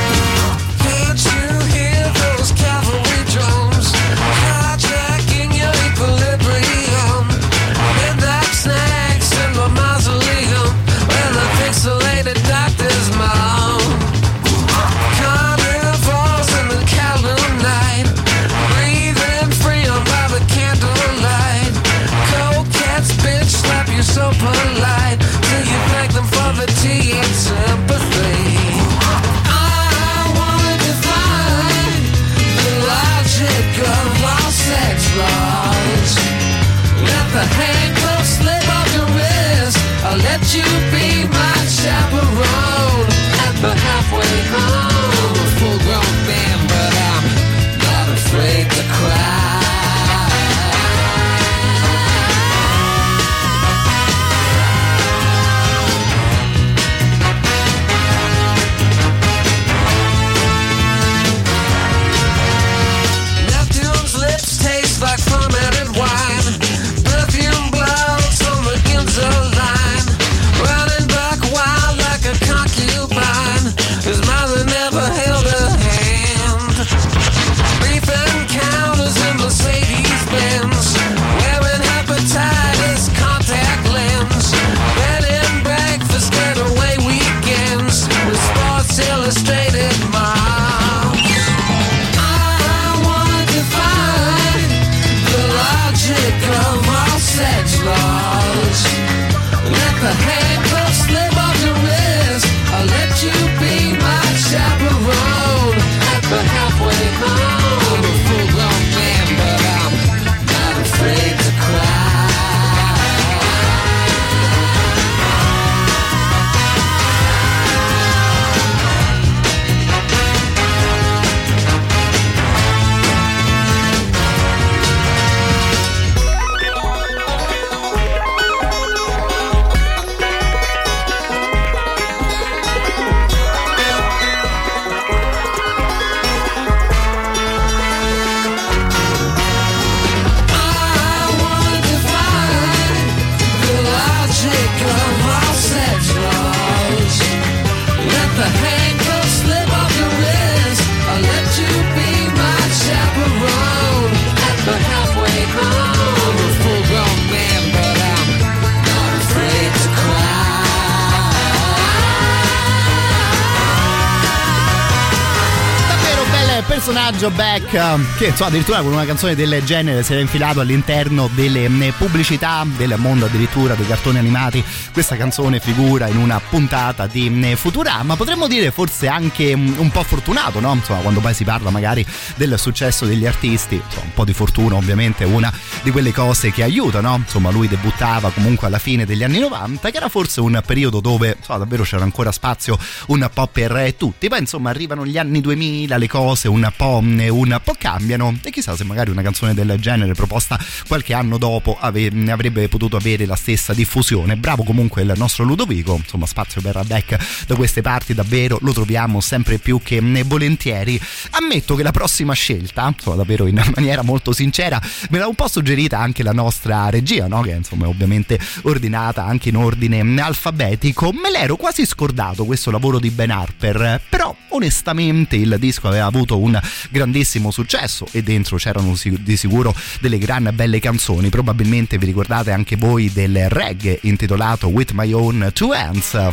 Personaggio Beck che insomma, addirittura con una canzone del genere si era infilato all'interno delle mh, pubblicità del mondo addirittura dei cartoni animati. Questa canzone figura in una puntata di mh, Futurama potremmo dire forse anche mh, un po' fortunato no? insomma quando poi si parla magari del successo degli artisti insomma, un po' di fortuna ovviamente una di quelle cose che aiutano insomma lui debuttava comunque alla fine degli anni 90 che era forse un periodo dove insomma, davvero c'era ancora spazio un po' per tutti. Poi insomma arrivano gli anni 2000 le cose un po', un po' cambiano. E chissà se magari una canzone del genere proposta qualche anno dopo ave- avrebbe potuto avere la stessa diffusione. Bravo comunque il nostro Ludovico. Insomma spazio per Beck da queste parti davvero lo troviamo sempre più che volentieri. Ammetto che la prossima scelta insomma davvero in (laughs) maniera molto sincera me l'ha un po' suggerita anche la nostra regia no? che insomma è ovviamente ordinata anche in ordine alfabetico. Me l'ero quasi scordato questo lavoro di Ben Harper però onestamente il disco aveva avuto un grandissimo successo e dentro c'erano di sicuro delle gran belle canzoni. Probabilmente vi ricordate anche voi del reggae intitolato With My Own Two Hands.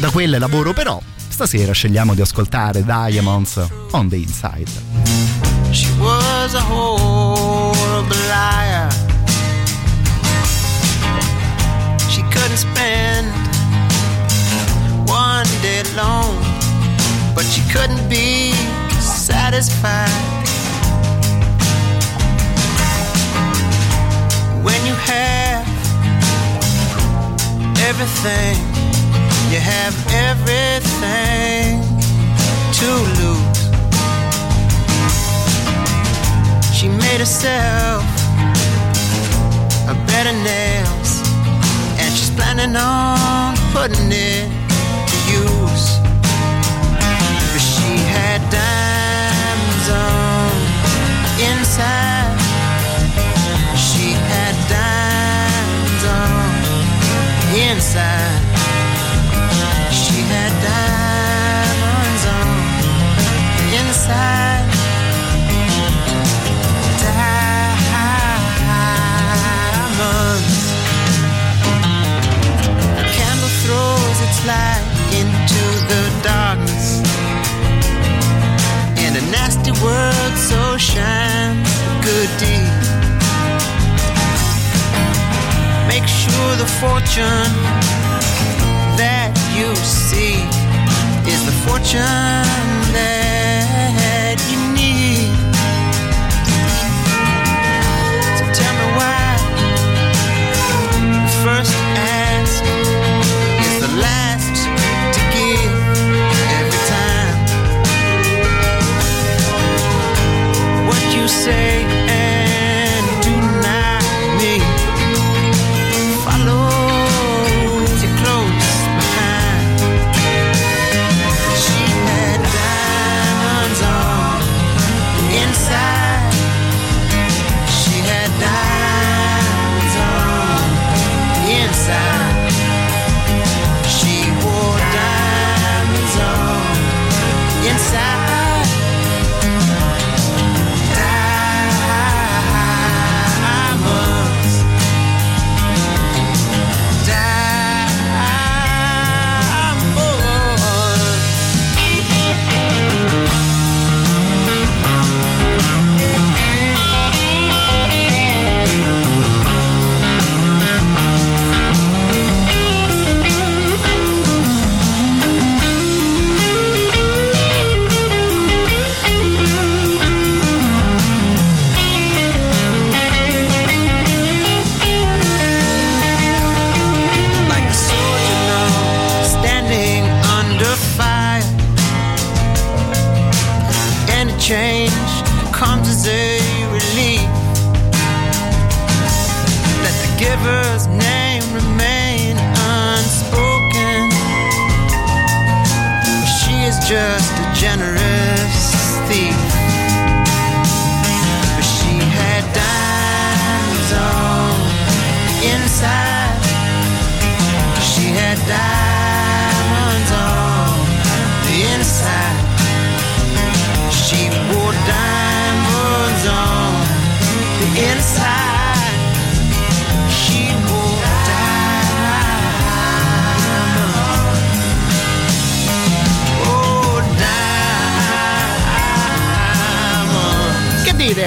Da quel lavoro però stasera scegliamo di ascoltare Diamonds on the Inside. She was a horrible liar. She couldn't spend one day alone, but she couldn't be satisfied. When you have everything, you have everything to lose. She made herself a bed of nails, and she's planning on putting it She had diamonds on the inside. She had diamonds on the inside. Diamonds. A candle throws its light into the darkness, a nasty so shines good deed. Make sure the fortune that you see is the fortune that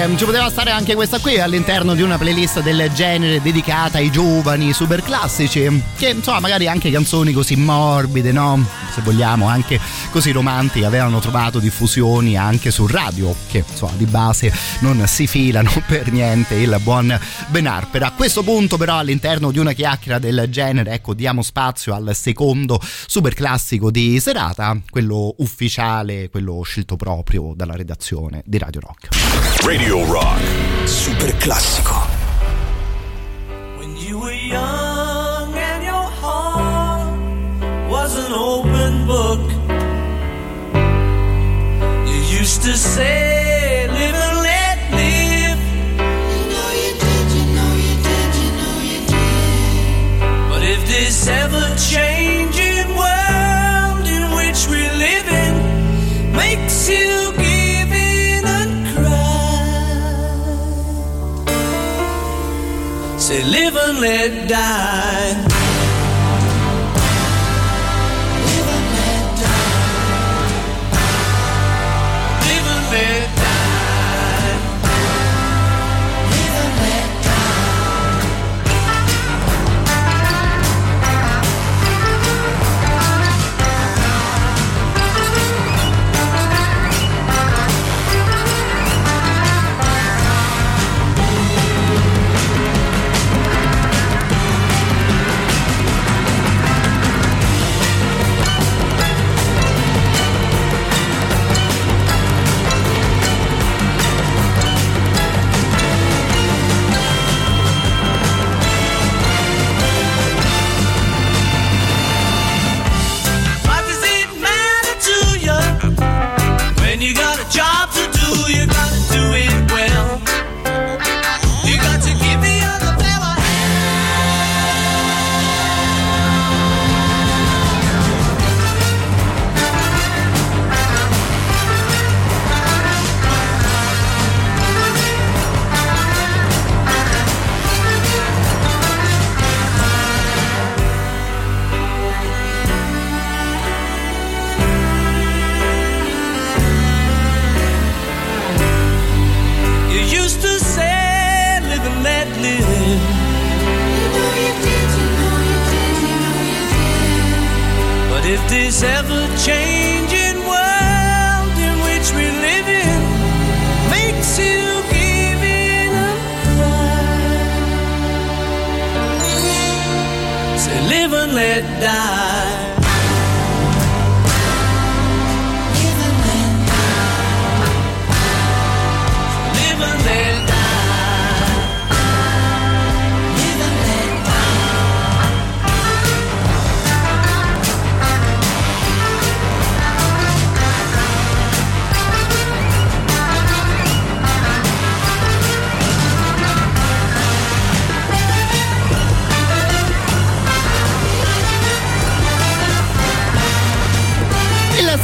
dite? Ci poteva stare anche questa qui all'interno di una playlist del genere dedicata ai giovani super classici. Che insomma, magari anche canzoni così morbide, no? Se vogliamo, anche così romantiche, avevano trovato diffusioni anche su radio, che insomma di base non si filano (laughs) per niente il buon Ben. A questo punto, però, all'interno di una chiacchiera del genere, ecco, diamo spazio al secondo super classico di serata, quello ufficiale, quello scelto proprio dalla redazione di Radio Rock. Radio Rock. Super classico. When you were young and your heart was an open book, you used to say, live and let live. You know you did, you know you did, you know you did. But if this ever changing live and let die.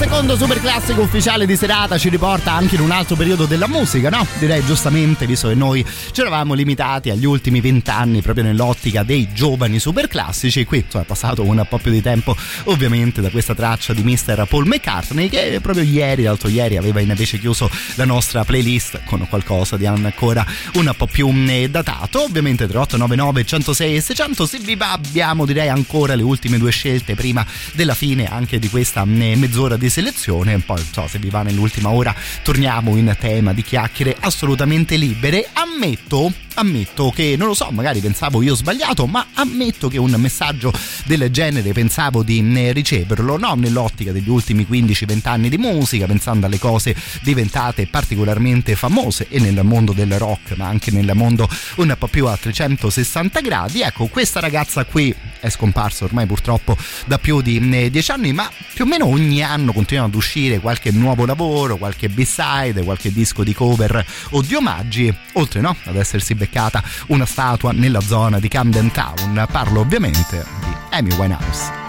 Secondo super classico ufficiale di serata ci riporta anche in un altro periodo della musica, no? Direi giustamente, visto che noi ci eravamo limitati agli ultimi vent'anni proprio nell'ottica dei giovani super classici. Qui insomma, è passato un po' più di tempo, ovviamente, da questa traccia di Mr. Paul McCartney, che proprio ieri, l'altro ieri, aveva invece chiuso la nostra playlist con qualcosa di ancora un po' più eh, datato. Ovviamente 3899 106 e 600 se vi va abbiamo direi ancora le ultime due scelte prima della fine anche di questa eh, mezz'ora di selezione. Poi, non so, se vi va nell'ultima ora, torniamo in tema di chiacchiere assolutamente libere. Ammetto, ammetto che non lo so, magari pensavo io sbagliato, ma ammetto che un messaggio del genere pensavo di eh, riceverlo, no nell'ottica degli ultimi 15-20 anni di musica, pensando alle cose diventate particolarmente famose e nel mondo del rock, ma anche nel mondo un po' più a 360 gradi. Ecco, questa ragazza qui è scomparsa ormai purtroppo da più di eh, 10 anni, ma più o meno ogni anno continuano ad uscire qualche nuovo lavoro, qualche B-side, qualche disco di cover o di omaggi, oltre no, ad essersi beccata una statua nella zona di Camden Town. Parlo ovviamente di Amy Winehouse.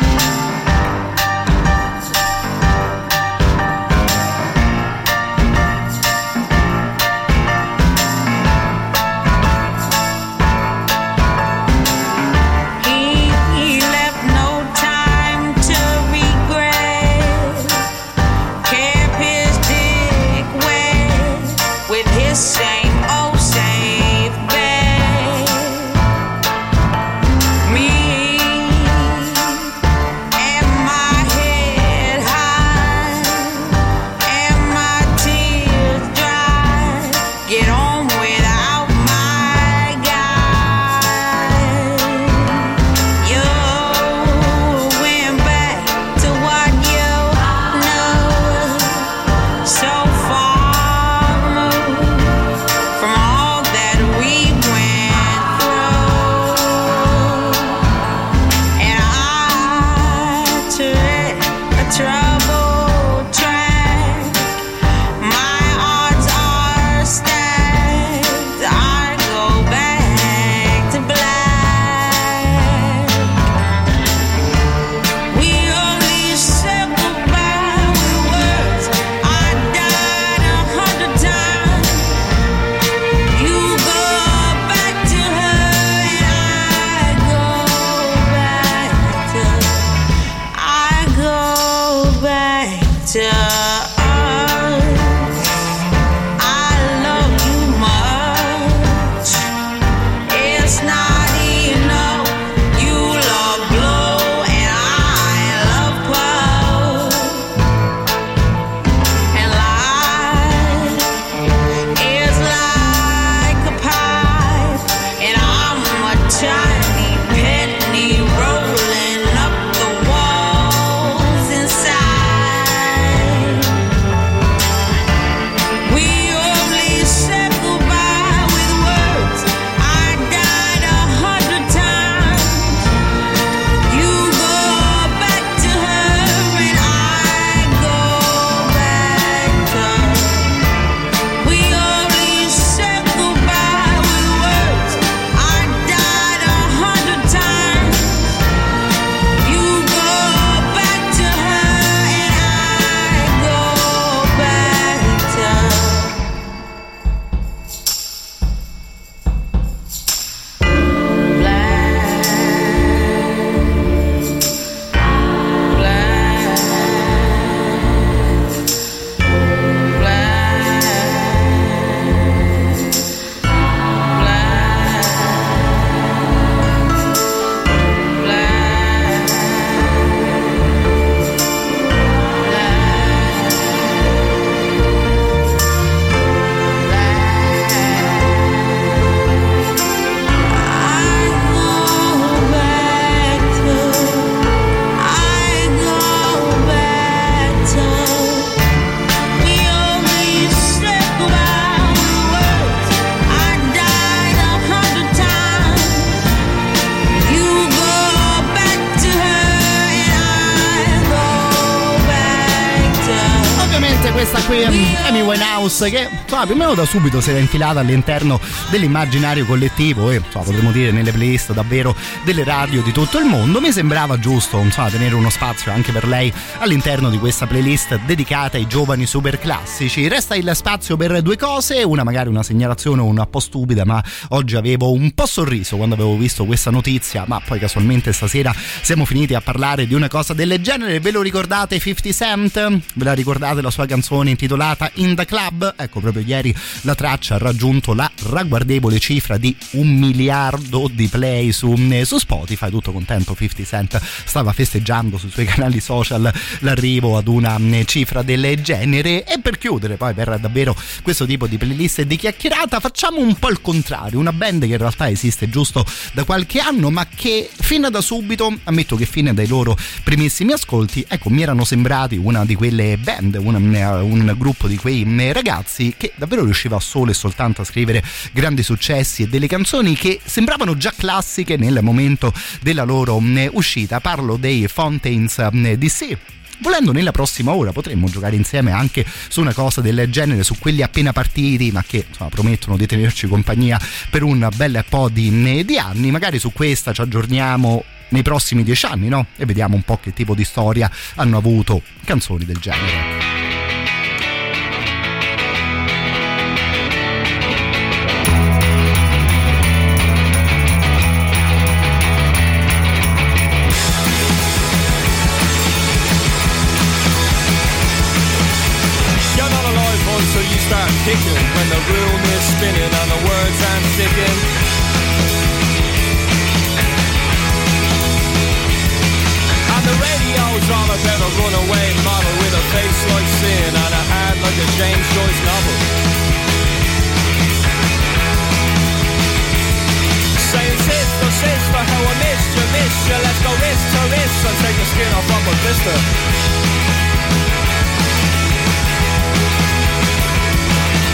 Winehouse che insomma, più o meno da subito si era infilata all'interno dell'immaginario collettivo e insomma, potremmo dire nelle playlist davvero delle radio di tutto il mondo. Mi sembrava giusto insomma, tenere uno spazio anche per lei all'interno di questa playlist dedicata ai giovani super classici. Resta il spazio per due cose, una magari una segnalazione un po' stupida, ma oggi avevo un po' sorriso quando avevo visto questa notizia, ma poi casualmente stasera siamo finiti a parlare di una cosa del genere. Ve lo ricordate 50 Cent? Ve la ricordate della sua canzone intitolata In the Club. Ecco, proprio ieri la traccia ha raggiunto la ragguardevole cifra di un miliardo di play su, su Spotify. Tutto contento, 50 Cent stava festeggiando sui suoi (laughs) canali social l'arrivo ad una cifra del genere. E per chiudere, poi per davvero questo tipo di playlist e di chiacchierata, facciamo un po' il contrario. Una band che in realtà esiste giusto da qualche anno, ma che fin da subito, ammetto che fin dai loro primissimi ascolti, ecco, mi erano sembrati una di quelle band, un, un gruppo di quei ragazzi che davvero riusciva solo e soltanto a scrivere grandi successi e delle canzoni che sembravano già classiche nel momento della loro uscita. Parlo dei Fountains DC volendo nella prossima ora potremmo giocare insieme anche su una cosa del genere su quelli appena partiti ma che insomma, promettono di tenerci compagnia per un bel po' di, di anni magari su questa ci aggiorniamo nei prossimi dieci anni no? e vediamo un po' che tipo di storia hanno avuto canzoni del genere kicking When the room is spinning and the words aren't sticking And the radio's all about a runaway model With a face like sin and a heart like a James Joyce novel. Saying sister, sister, how I missed you, missed you. Let's go wrist to wrist and take the skin off of a blister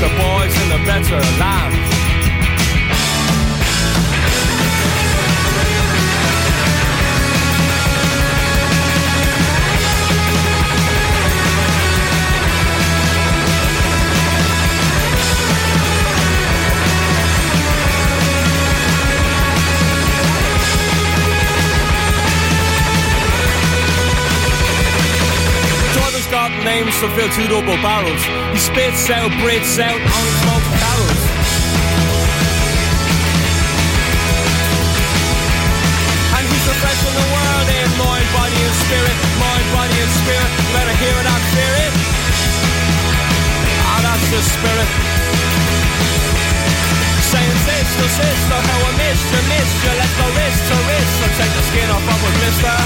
the boys in the better land. Got names to fill two double barrels. He spits out, breathes out, only smokes barrels. And he's in the world in mind, body and spirit. Mind, body and spirit. You better hear it and fear it. Ah, that's the spirit. Saying sister, sister, how I missed you, missed you. Let's go wrist to wrist and take the skin off of a blister.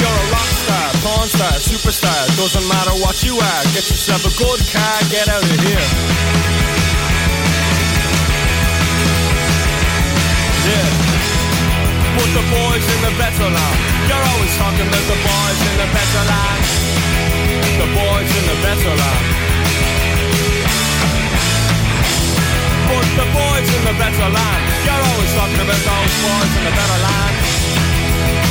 You're a rock star, porn star, superstar, doesn't matter what you are, get yourself a good car, get out of here. Yeah. Put the boys in the better land. You're always talking about the boys in the better land. The boys in the better land. Put the boys in the better land. You're always talking about those boys in the better land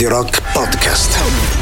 Radio Rock Podcast.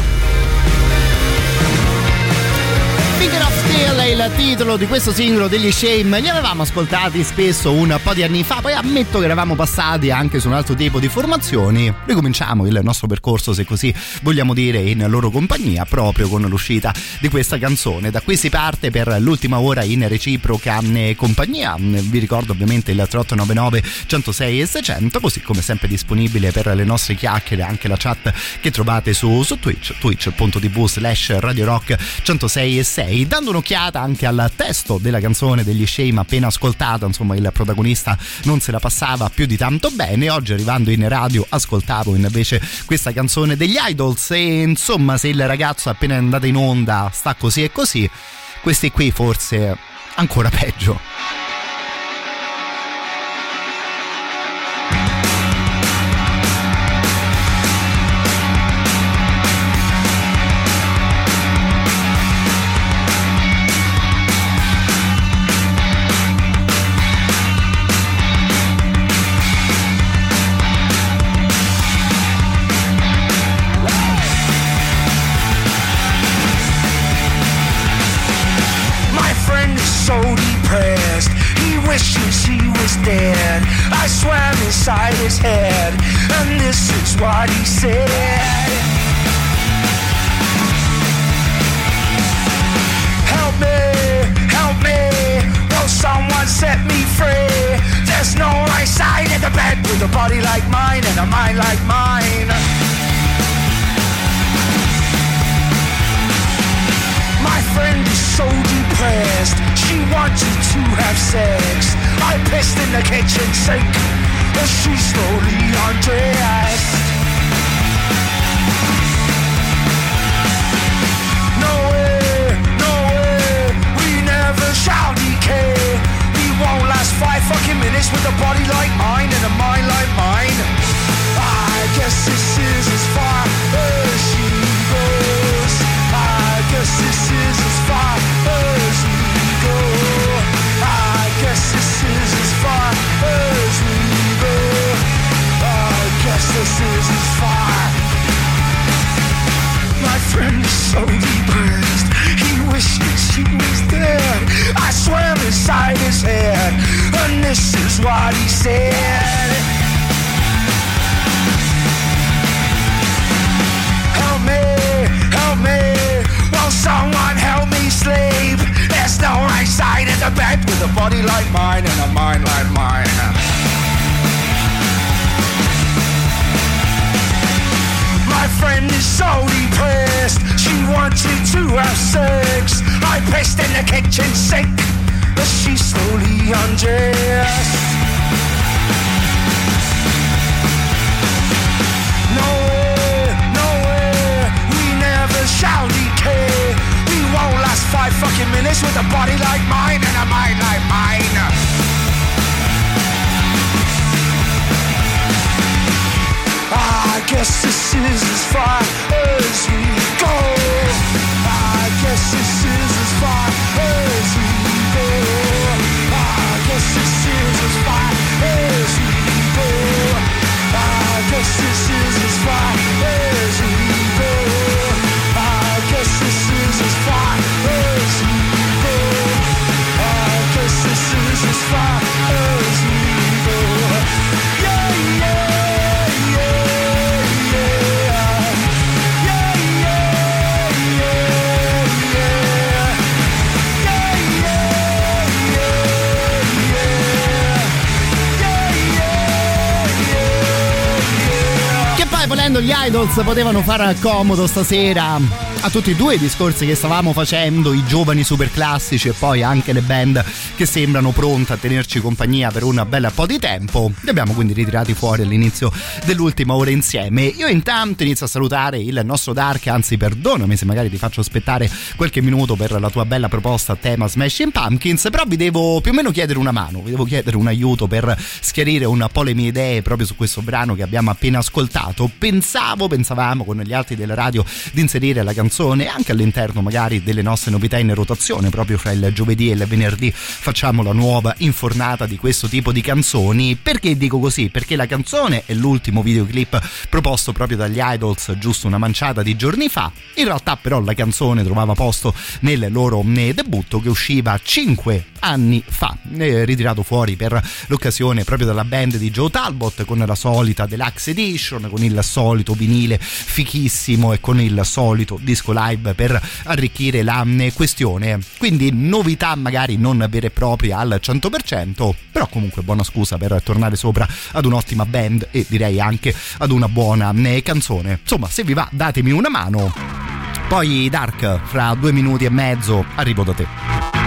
Steel è il titolo di questo singolo degli Shame. Li avevamo ascoltati spesso un po' di anni fa, poi ammetto che eravamo passati anche su un altro tipo di formazioni. Ricominciamo il nostro percorso, se così vogliamo dire, in loro compagnia, proprio con l'uscita di questa canzone. Da qui si parte per l'ultima ora in reciproca eh, compagnia. Vi ricordo ovviamente il 3899 106 e 600, così come sempre disponibile per le nostre chiacchiere anche la chat che trovate su, su Twitch, twitch.tv slash Radio Rock 106 e 6, dando un'occhiata anche al testo della canzone degli Shame appena ascoltata, insomma il protagonista non se la passava più di tanto bene. Oggi arrivando in radio ascoltavo invece questa canzone degli Idols e insomma se il ragazzo appena è andato in onda sta così e così, questi qui forse ancora peggio. Dead. I swam inside his head, and this is what he said. Help me, help me. Will someone set me free? There's no right side in the bed with a body like mine and a mind like mine. Friend is so depressed. She wanted to have sex. I pissed in the kitchen sink as she slowly undressed. No way, no way, we never shall decay. We won't last five fucking minutes with a body like mine and a mind like mine. I guess this is as far as she inside his head, and this is what he said. Will someone help me sleep? There's no right side in the bed with a body like mine and a mind like mine. My friend is so depressed. She wanted to have sex. I pissed in the kitchen sink as she slowly undressed. Last five fucking minutes with a body like mine and a mind like mine. I guess this is as far as we go. I guess this is as far as we go. I guess this is as far as we go. I guess this is as far as gli idols potevano far comodo stasera a tutti e due i discorsi che stavamo facendo, i giovani super classici e poi anche le band che sembrano pronte a tenerci compagnia per un bel po' di tempo. Li abbiamo quindi ritirati fuori all'inizio dell'ultima ora insieme. Io intanto inizio a salutare il nostro Dark, anzi perdonami se magari ti faccio aspettare qualche minuto per la tua bella proposta a tema Smashing Pumpkins, però vi devo più o meno chiedere una mano, vi devo chiedere un aiuto per schiarire un po' le mie idee proprio su questo brano che abbiamo appena ascoltato. Pensavo, pensavamo con gli altri della radio di inserire la canzone anche all'interno magari delle nostre novità in rotazione, proprio fra il giovedì e il venerdì facciamo la nuova infornata di questo tipo di canzoni. Perché dico così? Perché la canzone è l'ultimo videoclip proposto proprio dagli Idols giusto una manciata di giorni fa. In realtà però la canzone trovava posto nel loro eh, debutto che usciva 5 anni fa, eh, ritirato fuori per l'occasione proprio dalla band di Joe Talbot con la solita Deluxe Edition, con il solito vinile fichissimo e con il solito disco live per arricchire la eh, questione. Quindi novità magari non vere e proprie al 100%, però comunque buona scusa per tornare sopra ad un'ottima band e direi anche ad una buona eh, canzone. Insomma, se vi va datemi una mano. Poi Dark, fra due minuti e mezzo arrivo da te.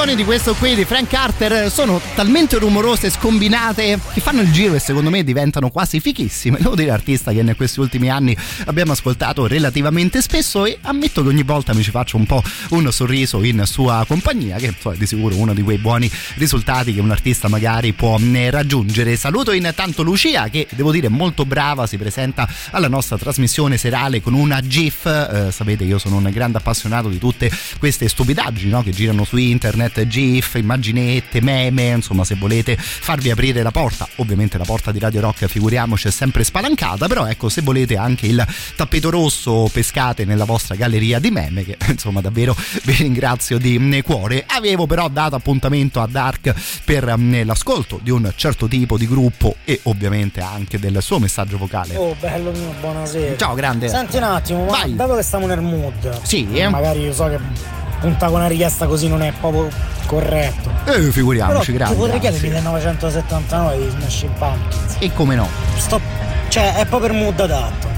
Canzoni di questo qui di Frank Carter sono talmente rumorose e scombinate che fanno il giro e secondo me diventano quasi fichissime. Devo dire artista che in questi ultimi anni abbiamo ascoltato relativamente spesso e ammetto che ogni volta mi ci faccio un po' un sorriso in sua compagnia, che è di sicuro uno di quei buoni risultati che un artista magari può eh, raggiungere. Saluto intanto Lucia che devo dire è molto brava, si presenta alla nostra trasmissione serale con una GIF. Eh, sapete, io sono un grande appassionato di tutte queste stupidaggini no? che girano su internet, GIF, immaginette, meme, insomma, se volete farvi aprire la porta, ovviamente la porta di Radio Rock, figuriamoci, è sempre spalancata, però ecco, se volete anche il tappeto rosso pescate nella vostra galleria di meme, che (laughs) insomma davvero vi ringrazio di mm, cuore. Avevo però dato appuntamento a Dark per mm, l'ascolto di un certo tipo di gruppo e ovviamente anche del suo messaggio vocale. Oh, bello mio, buonasera. Ciao, grande. Senti un attimo, Vai. dato che stiamo nel mood, Sì, eh. magari io so che punta con una richiesta così non è proprio corretto. Eh, figuriamoci, Però grande. ti vorrei chiedere anzi. 1979 di Smashing Pumpkins. E come no? Sto, cioè, è proprio per mood adatto.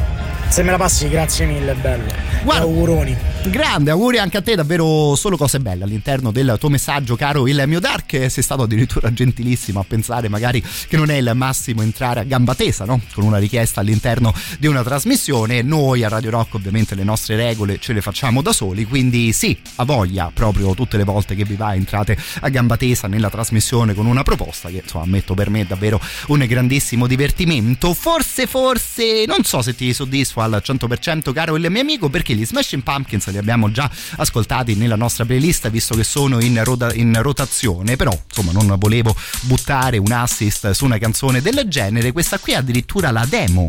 Se me la passi, grazie mille, bello. Guarda- auguroni. Grande, auguri anche a te, davvero solo cose belle all'interno del tuo messaggio, caro il mio Dark. Sei stato addirittura gentilissimo a pensare magari che non è il massimo entrare a gamba tesa, no? Con una richiesta all'interno di una trasmissione. Noi a Radio Rock ovviamente le nostre regole ce le facciamo da soli, quindi sì, a voglia proprio tutte le volte che vi va entrate a gamba tesa nella trasmissione con una proposta che insomma ammetto per me è davvero un grandissimo divertimento. Forse, forse, non so se ti soddisfa al 100% caro il mio amico perché gli Smashing Pumpkins li abbiamo già ascoltati nella nostra playlist visto che sono in, roda- in rotazione, però insomma non volevo buttare un assist su una canzone del genere, questa qui è addirittura la demo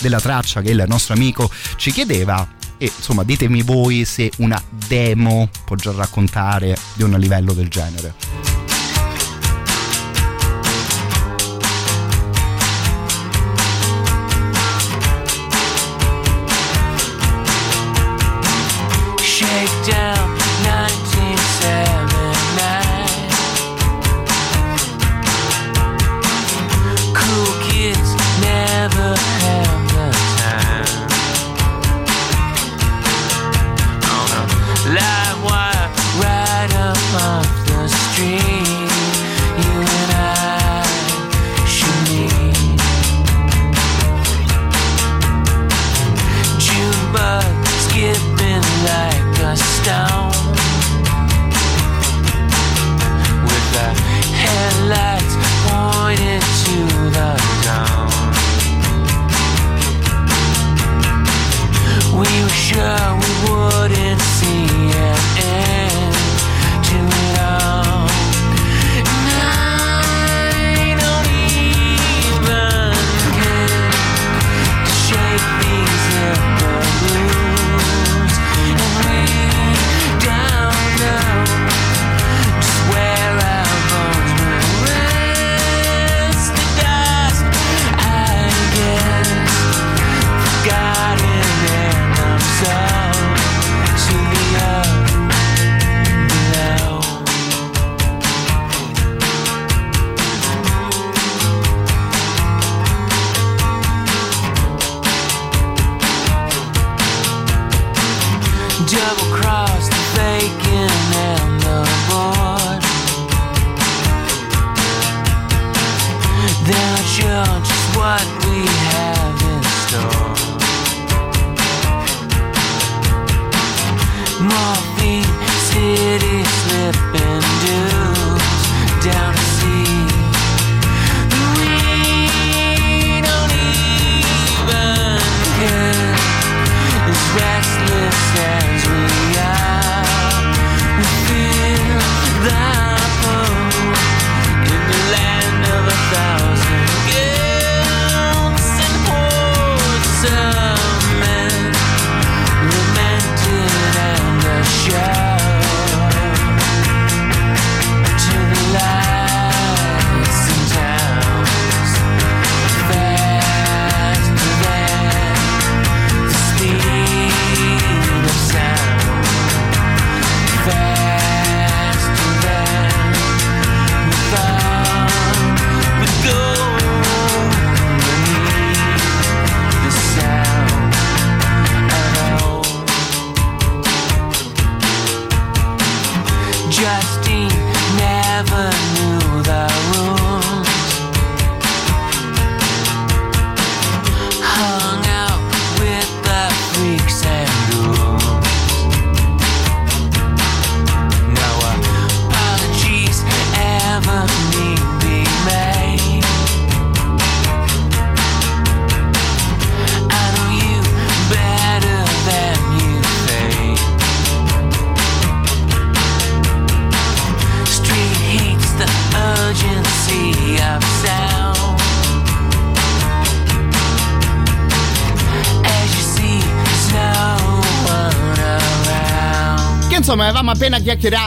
della traccia che il nostro amico ci chiedeva e insomma ditemi voi se una demo può già raccontare di un livello del genere.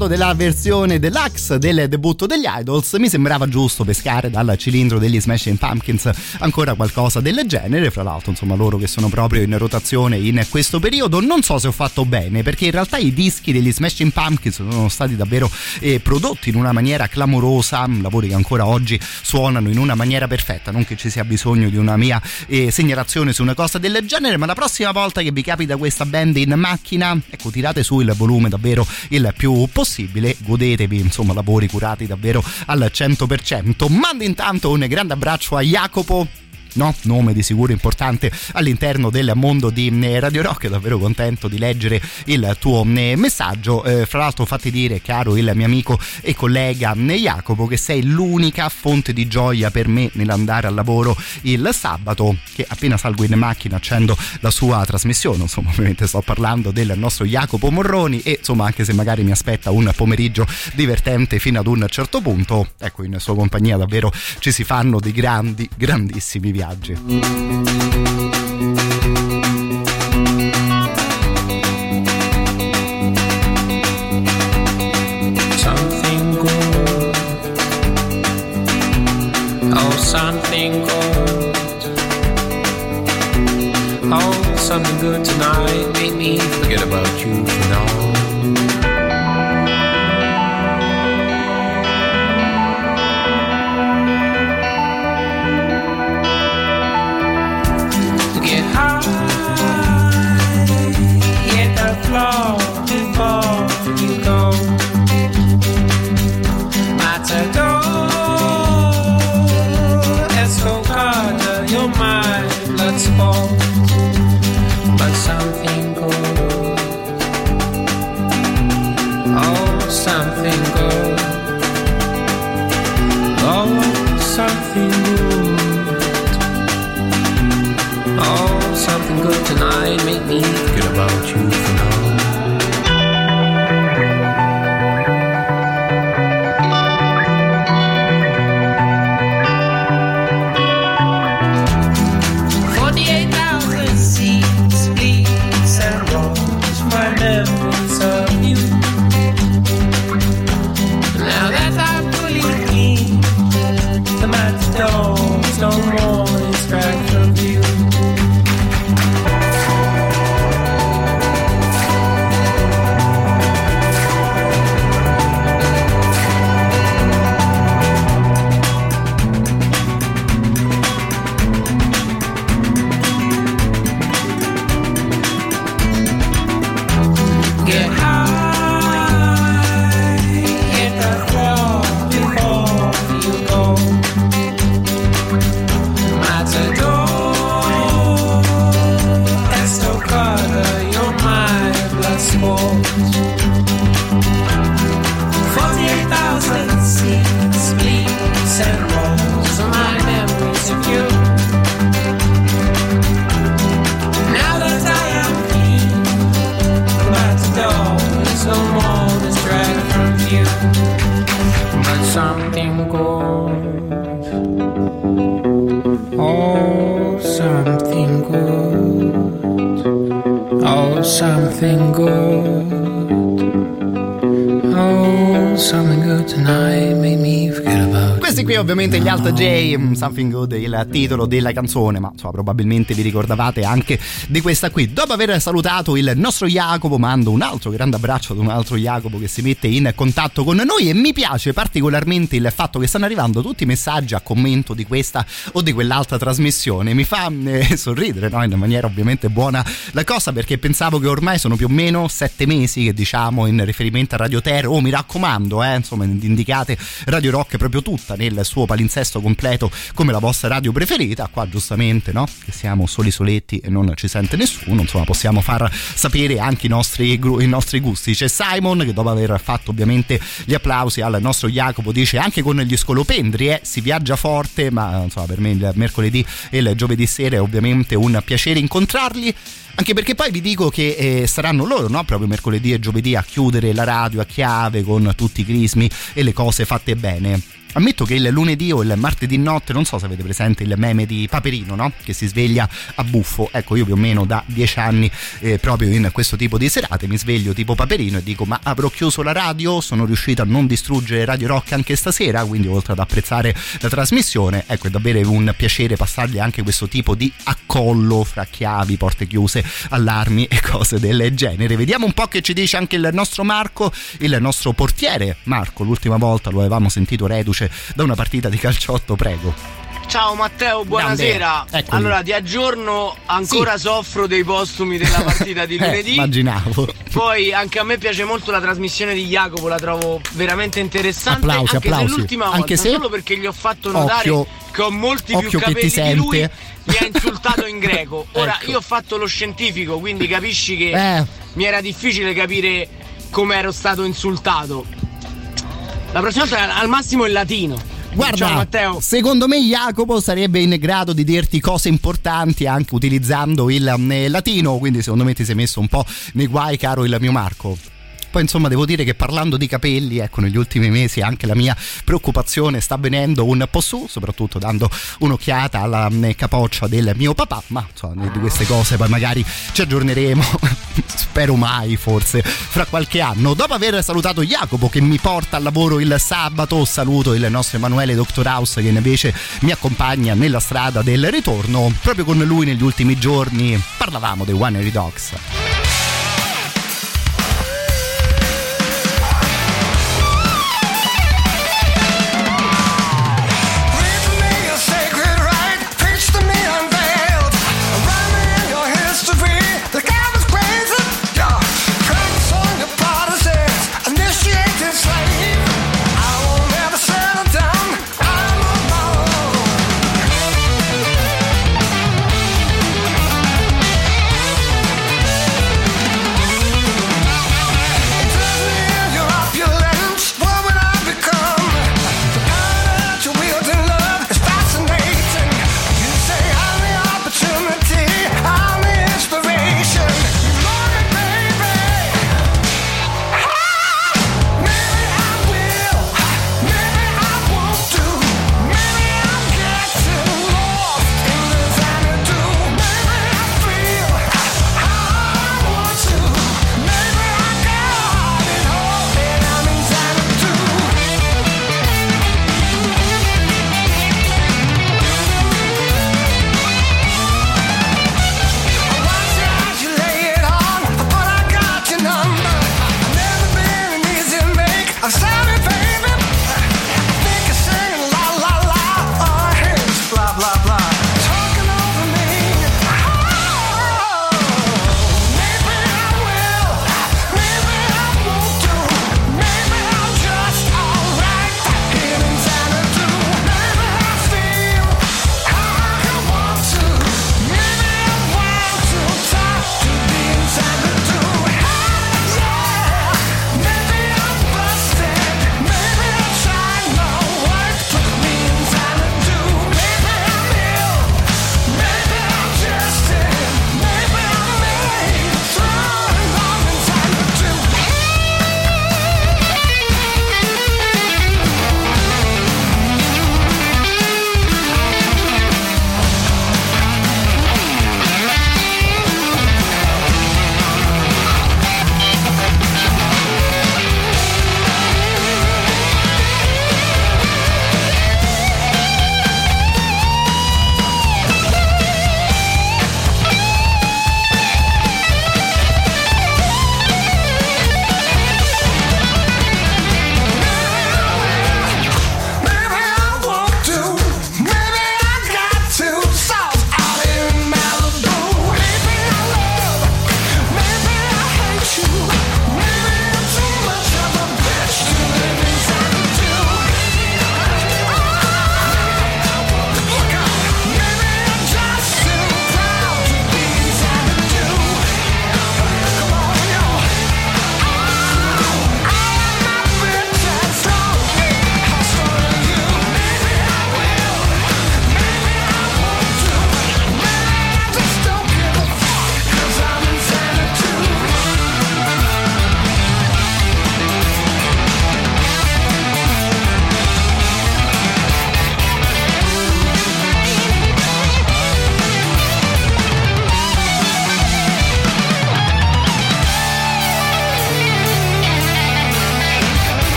Chiacchierato della versione deluxe del debutto degli Idols. Mi sembrava giusto pescare dal cilindro degli Smashing Pumpkins ancora qualcosa del genere. Fra l'altro, insomma, loro che sono proprio in rotazione in questo periodo. Non so se ho fatto bene, perché in realtà i dischi degli Smashing Pumpkins sono stati davvero eh, prodotti in una maniera clamorosa. Lavori che ancora oggi suonano in una maniera perfetta. Non che ci sia bisogno di una mia eh, segnalazione su una cosa del genere, ma la prossima volta che vi capita questa band in macchina, ecco, tirate su il volume davvero il più possibile, godetevi insomma lavori curati davvero al 100%. Mando intanto un grande abbraccio a Jacopo No, nome di sicuro importante all'interno del mondo di eh, Radio Rock. Davvero contento di leggere il tuo eh, messaggio. Eh, fra l'altro, fatti dire, caro il mio amico e collega eh, Jacopo, che sei l'unica fonte di gioia per me nell'andare al lavoro il sabato. Che appena salgo in macchina accendo la sua trasmissione. Insomma, ovviamente sto parlando del nostro Jacopo Morroni. E insomma, anche se magari mi aspetta un pomeriggio divertente fino ad un certo punto, ecco, in sua compagnia davvero ci si fanno dei grandi, grandissimi viaggi viaggi. Ovviamente gli Alt J, mm, Something Good, il titolo della canzone, ma insomma probabilmente vi ricordavate anche di questa qui. Dopo aver salutato il nostro Jacopo, mando un altro grande abbraccio ad un altro Jacopo che si mette in contatto con noi e mi piace particolarmente il fatto che stanno arrivando tutti i messaggi a commento di questa o di quell'altra trasmissione. Mi fa eh, (laughs) sorridere, no? in maniera ovviamente buona la cosa perché pensavo che ormai sono più o meno sette mesi che diciamo in riferimento a Radio Terra. Oh, mi raccomando, eh, insomma, indicate Radio Rock proprio tutta nel suo palinsesto completo come la vostra radio preferita. Qua giustamente, no? Che siamo soli soletti e non ci sente nessuno, insomma, possiamo far sapere anche i nostri, i nostri gusti. C'è Simon che dopo aver fatto ovviamente gli applausi al nostro Jacopo dice anche con gli scolopendri eh, si viaggia forte, ma insomma per me il mercoledì e il giovedì sera è ovviamente un piacere incontrarli. Anche perché poi vi dico che eh, saranno loro, no? Proprio mercoledì e giovedì a chiudere la radio a chiave con tutti i crismi e le cose fatte bene. Ammetto che il lunedì o il martedì notte, non so se avete presente il meme di Paperino, no? Che si sveglia a buffo. Ecco, io più o meno da dieci anni eh, proprio in questo tipo di serate mi sveglio tipo Paperino e dico ma avrò chiuso la radio, sono riuscito a non distruggere Radio Rock anche stasera, quindi oltre ad apprezzare la trasmissione, ecco è davvero un piacere passargli anche questo tipo di accollo fra chiavi, porte chiuse, allarmi e cose del genere. Vediamo un po' che ci dice anche il nostro Marco, il nostro portiere Marco, l'ultima volta lo avevamo sentito reduce da una partita di calciotto, prego. Ciao Matteo, buonasera. Grande, eccoli. Allora, ti aggiorno, ancora soffro dei postumi della (laughs) partita di Eh, lunedì. immaginavo. Poi anche a me piace molto la trasmissione di Jacopo, la trovo veramente interessante. Applausi, anche applausi. se l'ultima volta, Anche se- solo perché gli ho fatto notare Occhio. che ho molti più Occhio capelli di lui, mi ha insultato in greco. (laughs) Ora Ecco. io ho fatto lo scientifico, quindi capisci che Eh. mi era difficile capire come ero stato insultato. La prossima volta al massimo il latino. Ciao Guarda, Matteo. secondo me Jacopo sarebbe in grado di dirti cose importanti anche utilizzando il eh, latino, quindi secondo me ti sei messo un po' nei guai, caro il mio Marco. Poi insomma devo dire che parlando di capelli, ecco negli ultimi mesi anche la mia preoccupazione sta venendo un po' su, soprattutto dando un'occhiata alla mm, capoccia del mio papà, ma insomma di queste cose poi magari ci aggiorneremo, (laughs) spero mai forse, fra qualche anno. Dopo aver salutato Jacopo che mi porta al lavoro il sabato, saluto il nostro Emanuele Dr. House che invece mi accompagna nella strada del ritorno. Proprio con lui negli ultimi giorni parlavamo dei Airy Dogs.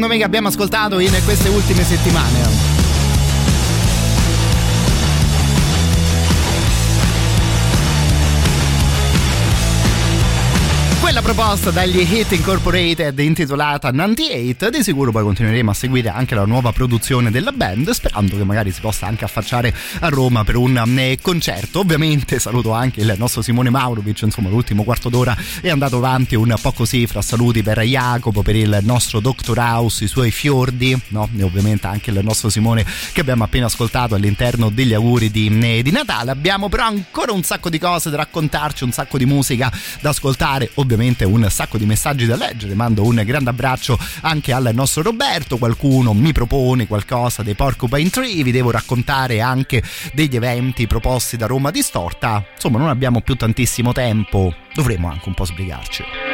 Secondo me che abbiamo ascoltato in queste ultime settimane. Quella proposta dagli Hit Incorporated intitolata 98, di sicuro poi continueremo a seguire anche la nuova produzione della band, sperando che magari si possa anche affacciare a Roma per un eh, concerto. Ovviamente saluto anche il nostro Simone Maurovic, insomma l'ultimo quarto d'ora è andato avanti un po' così fra saluti per Jacopo, per il nostro Dr. House, i suoi fiordi, no? E ovviamente anche il nostro Simone che abbiamo appena ascoltato all'interno degli auguri di, eh, di Natale. Abbiamo però ancora un sacco di cose da raccontarci, un sacco di musica da ascoltare, ovviamente un sacco di messaggi da leggere. Mando un grande abbraccio anche al nostro Roberto. Qualcuno mi propone qualcosa dei Porcupine Tree. Vi devo raccontare anche degli eventi proposti da Roma Distorta. Insomma, non abbiamo più tantissimo tempo. Dovremmo anche un po' sbrigarci.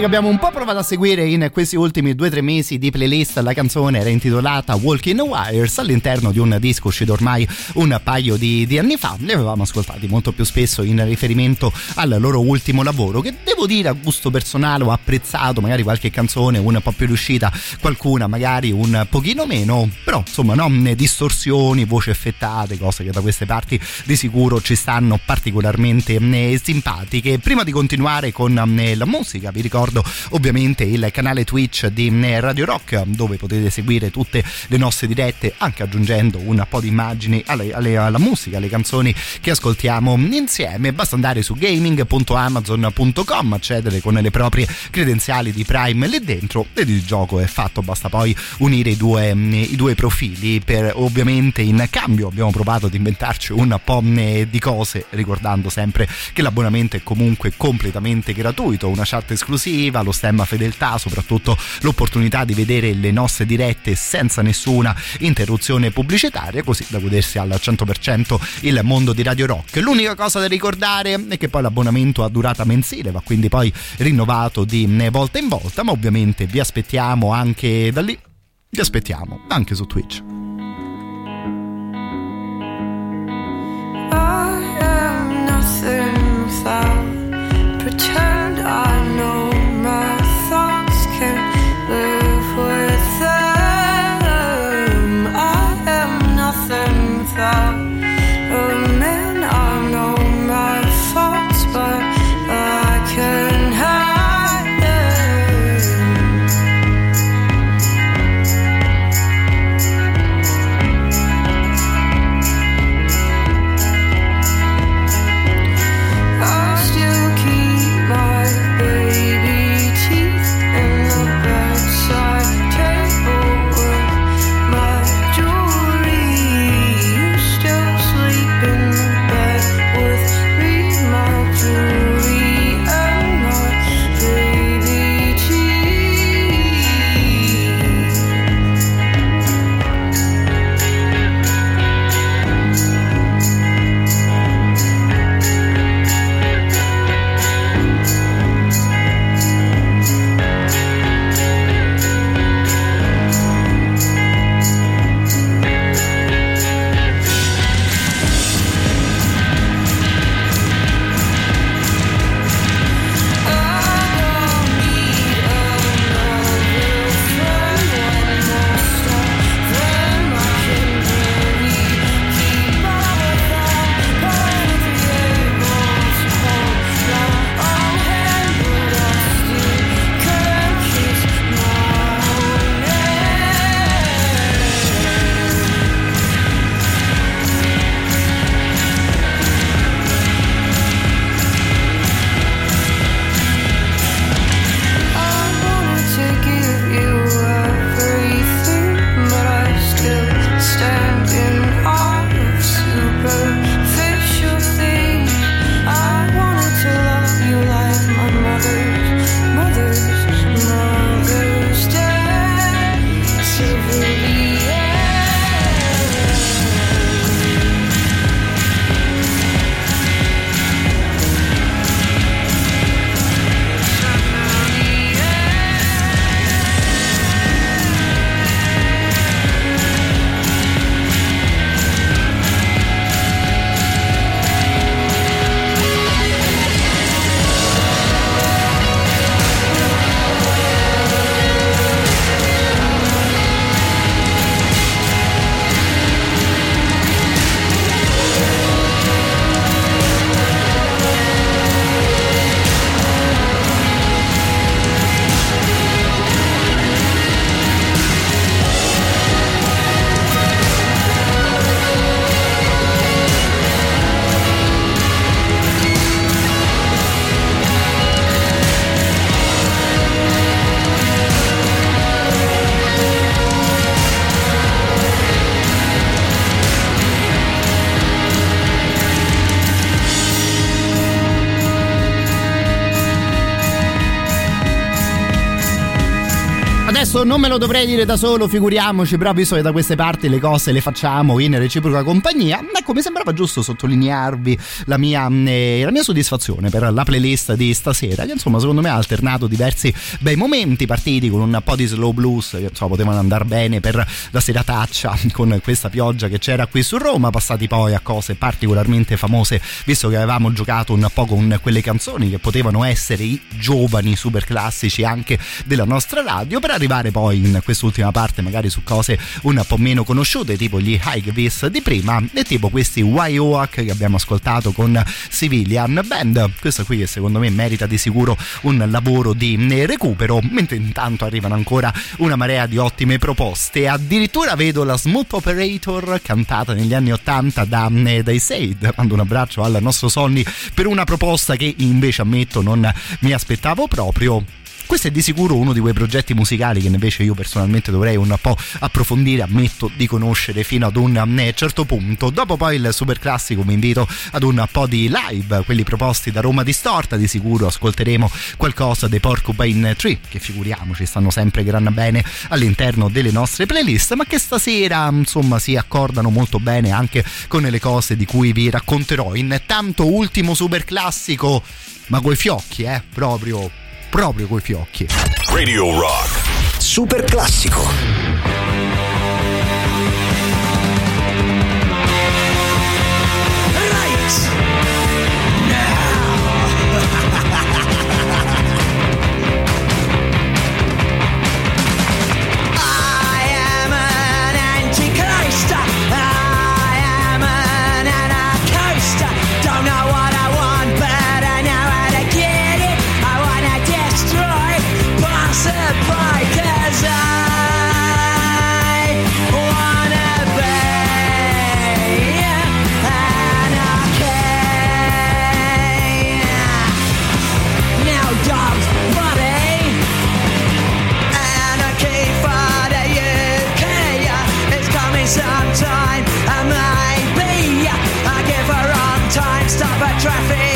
Che abbiamo un po' provato a seguire in questi ultimi due o tre mesi di playlist. La canzone era intitolata Walking Wires all'interno di un disco uscito ormai un paio di, di anni fa. Li avevamo ascoltati molto più spesso in riferimento al loro ultimo lavoro, che devo dire a gusto personale ho apprezzato, magari qualche canzone un po' più riuscita, qualcuna magari un pochino meno, però insomma non distorsioni, voci effettate, cose che da queste parti di sicuro ci stanno particolarmente simpatiche. Prima di continuare con la musica, vi ricordo ovviamente il canale Twitch di eh, Radio Rock dove potete seguire tutte le nostre dirette anche aggiungendo un po' di immagini alle- alle- alla musica, alle canzoni che ascoltiamo insieme. Basta andare su gaming.amazon.com, accedere con le proprie credenziali di Prime lì dentro ed il gioco è fatto, basta poi unire i due, mm, i due profili. Per, ovviamente in cambio abbiamo provato ad inventarci un po' mm, di cose, ricordando sempre che l'abbonamento è comunque completamente gratuito, una chat esclusiva, lo stemma fedeltà, soprattutto l'opportunità di vedere le nostre dirette senza nessuna interruzione pubblicitaria, così da godersi al 100% il mondo di Radio Rock. L'unica cosa da ricordare è che poi l'abbonamento ha durata mensile, va quindi poi rinnovato di volta in volta, ma ovviamente vi aspettiamo anche da lì. Vi aspettiamo anche su Twitch. I am nothing without pretend I Adesso non me lo dovrei dire da solo, figuriamoci, però visto che da queste parti le cose le facciamo in reciproca compagnia, ecco, mi sembrava giusto sottolinearvi la mia, eh, la mia soddisfazione per la playlist di stasera, che insomma secondo me ha alternato diversi bei momenti, partiti con un po' di slow blues che insomma potevano andare bene per la serataccia (laughs) con questa pioggia che c'era qui su Roma, passati poi a cose particolarmente famose, visto che avevamo giocato un po' con quelle canzoni che potevano essere i giovani super classici anche della nostra radio, per arrivare poi in quest'ultima parte magari su cose un po' meno conosciute, tipo gli Highvis di prima e tipo questi YOAC che abbiamo ascoltato con Civilian Band. Questo qui che secondo me merita di sicuro un lavoro di recupero, mentre intanto arrivano ancora una marea di ottime proposte. Addirittura vedo la Smooth Operator cantata negli anni 80 da, dai Said. Mando un abbraccio al nostro Sonny per una proposta che invece ammetto non mi aspettavo proprio. Questo è di sicuro uno di quei progetti musicali che invece io personalmente dovrei un po' approfondire, ammetto di conoscere fino ad un eh, certo punto. Dopo poi il super classico vi invito ad un po' di live, quelli proposti da Roma Distorta, di sicuro ascolteremo qualcosa dei Porcupine Tree, che figuriamoci stanno sempre gran bene all'interno delle nostre playlist, ma che stasera insomma si accordano molto bene anche con le cose di cui vi racconterò. Intanto ultimo super classico, ma coi fiocchi, eh, proprio proprio coi fiocchi. Radio Rock. Super classico. Time, stop a traffic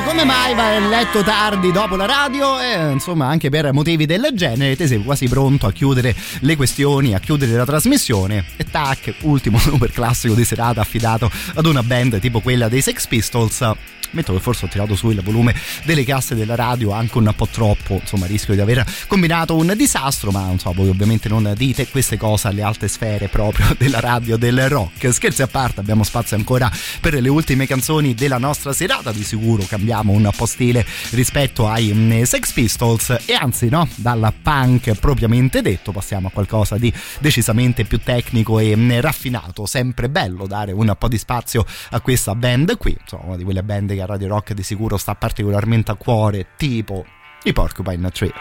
dice come mai vai a letto tardi dopo la radio? E insomma anche per motivi del genere te sei quasi pronto a chiudere le questioni, a chiudere la trasmissione. E tac, ultimo (laughs) super classico di serata affidato ad una band tipo quella dei Sex Pistols Metto che forse ho tirato su il volume delle casse della radio anche un po' troppo, insomma rischio di aver combinato un disastro, ma so, voi ovviamente non dite queste cose alle alte sfere proprio (laughs) della radio del rock. Scherzi a parte, abbiamo spazio ancora per le ultime canzoni della nostra serata, di sicuro cambiamo un po' stile rispetto ai mm, Sex Pistols. E anzi no, dal punk propriamente detto passiamo a qualcosa di decisamente più tecnico e mm, raffinato, sempre bello dare un po' di spazio a questa band qui, insomma una di quelle band che a Radio Rock di sicuro sta particolarmente a cuore, tipo i Porcupine Tree.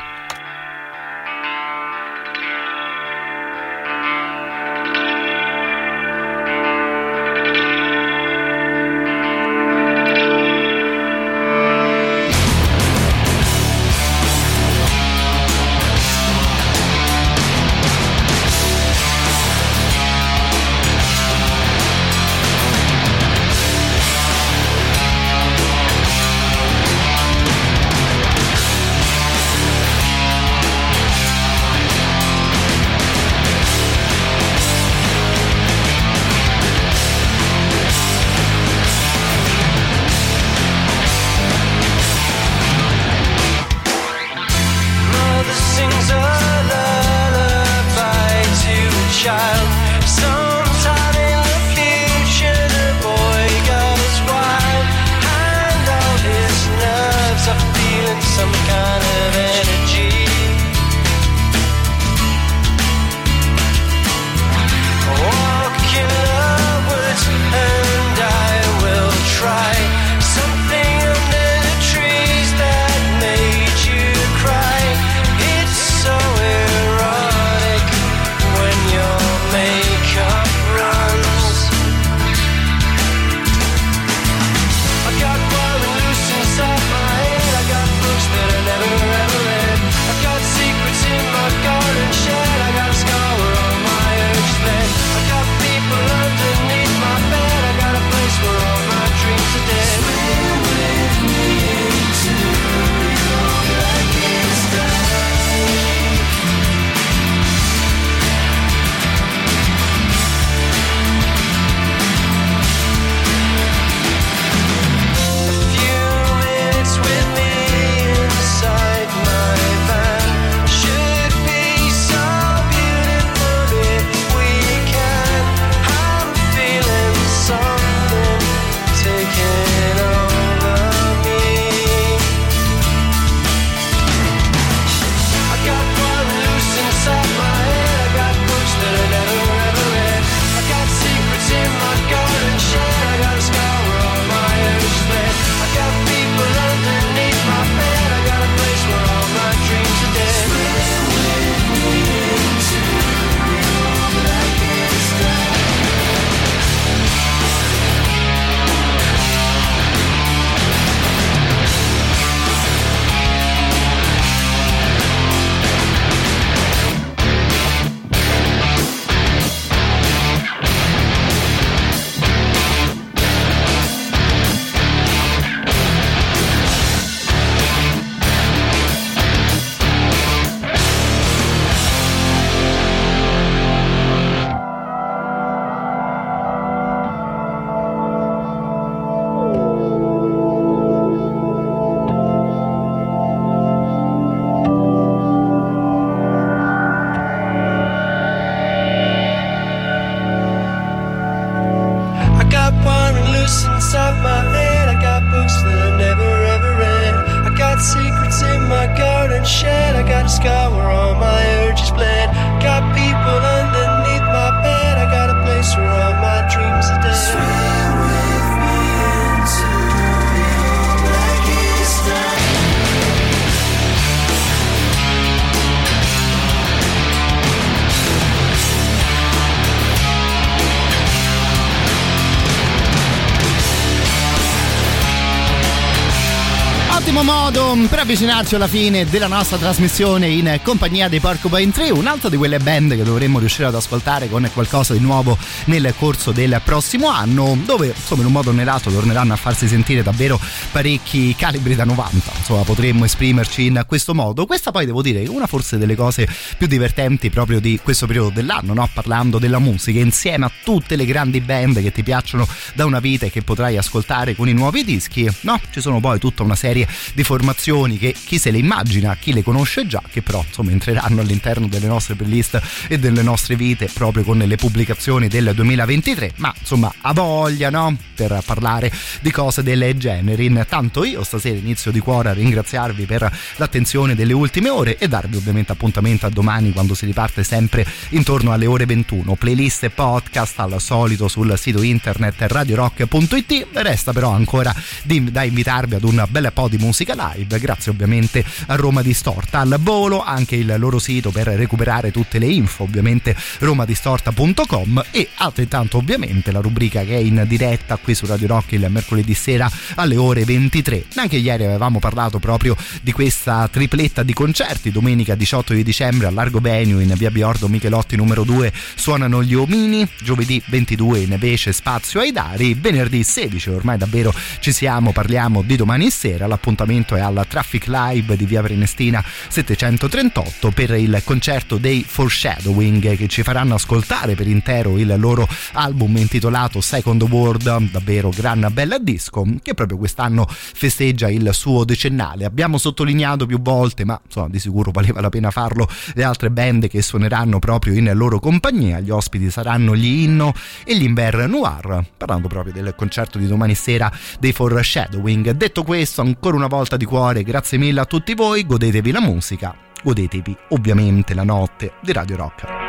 Per avvicinarci alla fine della nostra trasmissione in compagnia dei Porcupine Tree, un'altra di quelle band che dovremmo riuscire ad ascoltare con qualcosa di nuovo nel corso del prossimo anno, dove insomma in un modo o nell'altro torneranno a farsi sentire davvero parecchi calibri da 90, insomma potremmo esprimerci in questo modo. Questa poi devo dire è una forse delle cose più divertenti proprio di questo periodo dell'anno, no? parlando della musica, insieme a tutte le grandi band che ti piacciono da una vita e che potrai ascoltare con i nuovi dischi, no? Ci sono poi tutta una serie di formazioni che chi se le immagina, chi le conosce già, che però insomma entreranno all'interno delle nostre playlist e delle nostre vite proprio con le pubblicazioni del 2023, ma insomma a voglia, no? Per parlare di cose del genere. Intanto io stasera inizio di cuore a ringraziarvi per l'attenzione delle ultime ore e darvi ovviamente appuntamento a domani quando si riparte sempre intorno alle ore 21. Playlist e podcast al solito sul sito internet radiorock.it. Resta però ancora da invitarvi ad un bel po' di musica live, grazie ovviamente a Roma Distorta. Al volo anche il loro sito per recuperare tutte le info, ovviamente romadistorta.com e altrettanto ovviamente la rubrica che è in diretta qui su Radio Rock il mercoledì sera alle ore 23. Anche ieri avevamo parlato proprio di questa tripletta di concerti, domenica 18 di dicembre a Largo Venue in via Biordo Michelotti numero 2 suonano gli Omini, giovedì 22 invece spazio ai Dari, venerdì 16 ormai davvero ci siamo, parliamo di domani sera, l'appuntamento è alla Traffic Live di via Prenestina 738 per il concerto dei Foreshadowing che ci faranno ascoltare per intero il loro album intitolato Second World, davvero gran bella disco che proprio quest'anno festeggia il suo decennale. Abbiamo sottolineato più volte, ma insomma di sicuro valeva la pena farlo, le altre band che suoneranno proprio in loro compagnia. Gli ospiti saranno gli Inno e gli Inver Noir, parlando proprio del concerto di domani sera dei Foreshadowing. Detto questo, ancora una volta di cuore, grazie mille a tutti voi, godetevi la musica, godetevi ovviamente la notte di Radio Rock.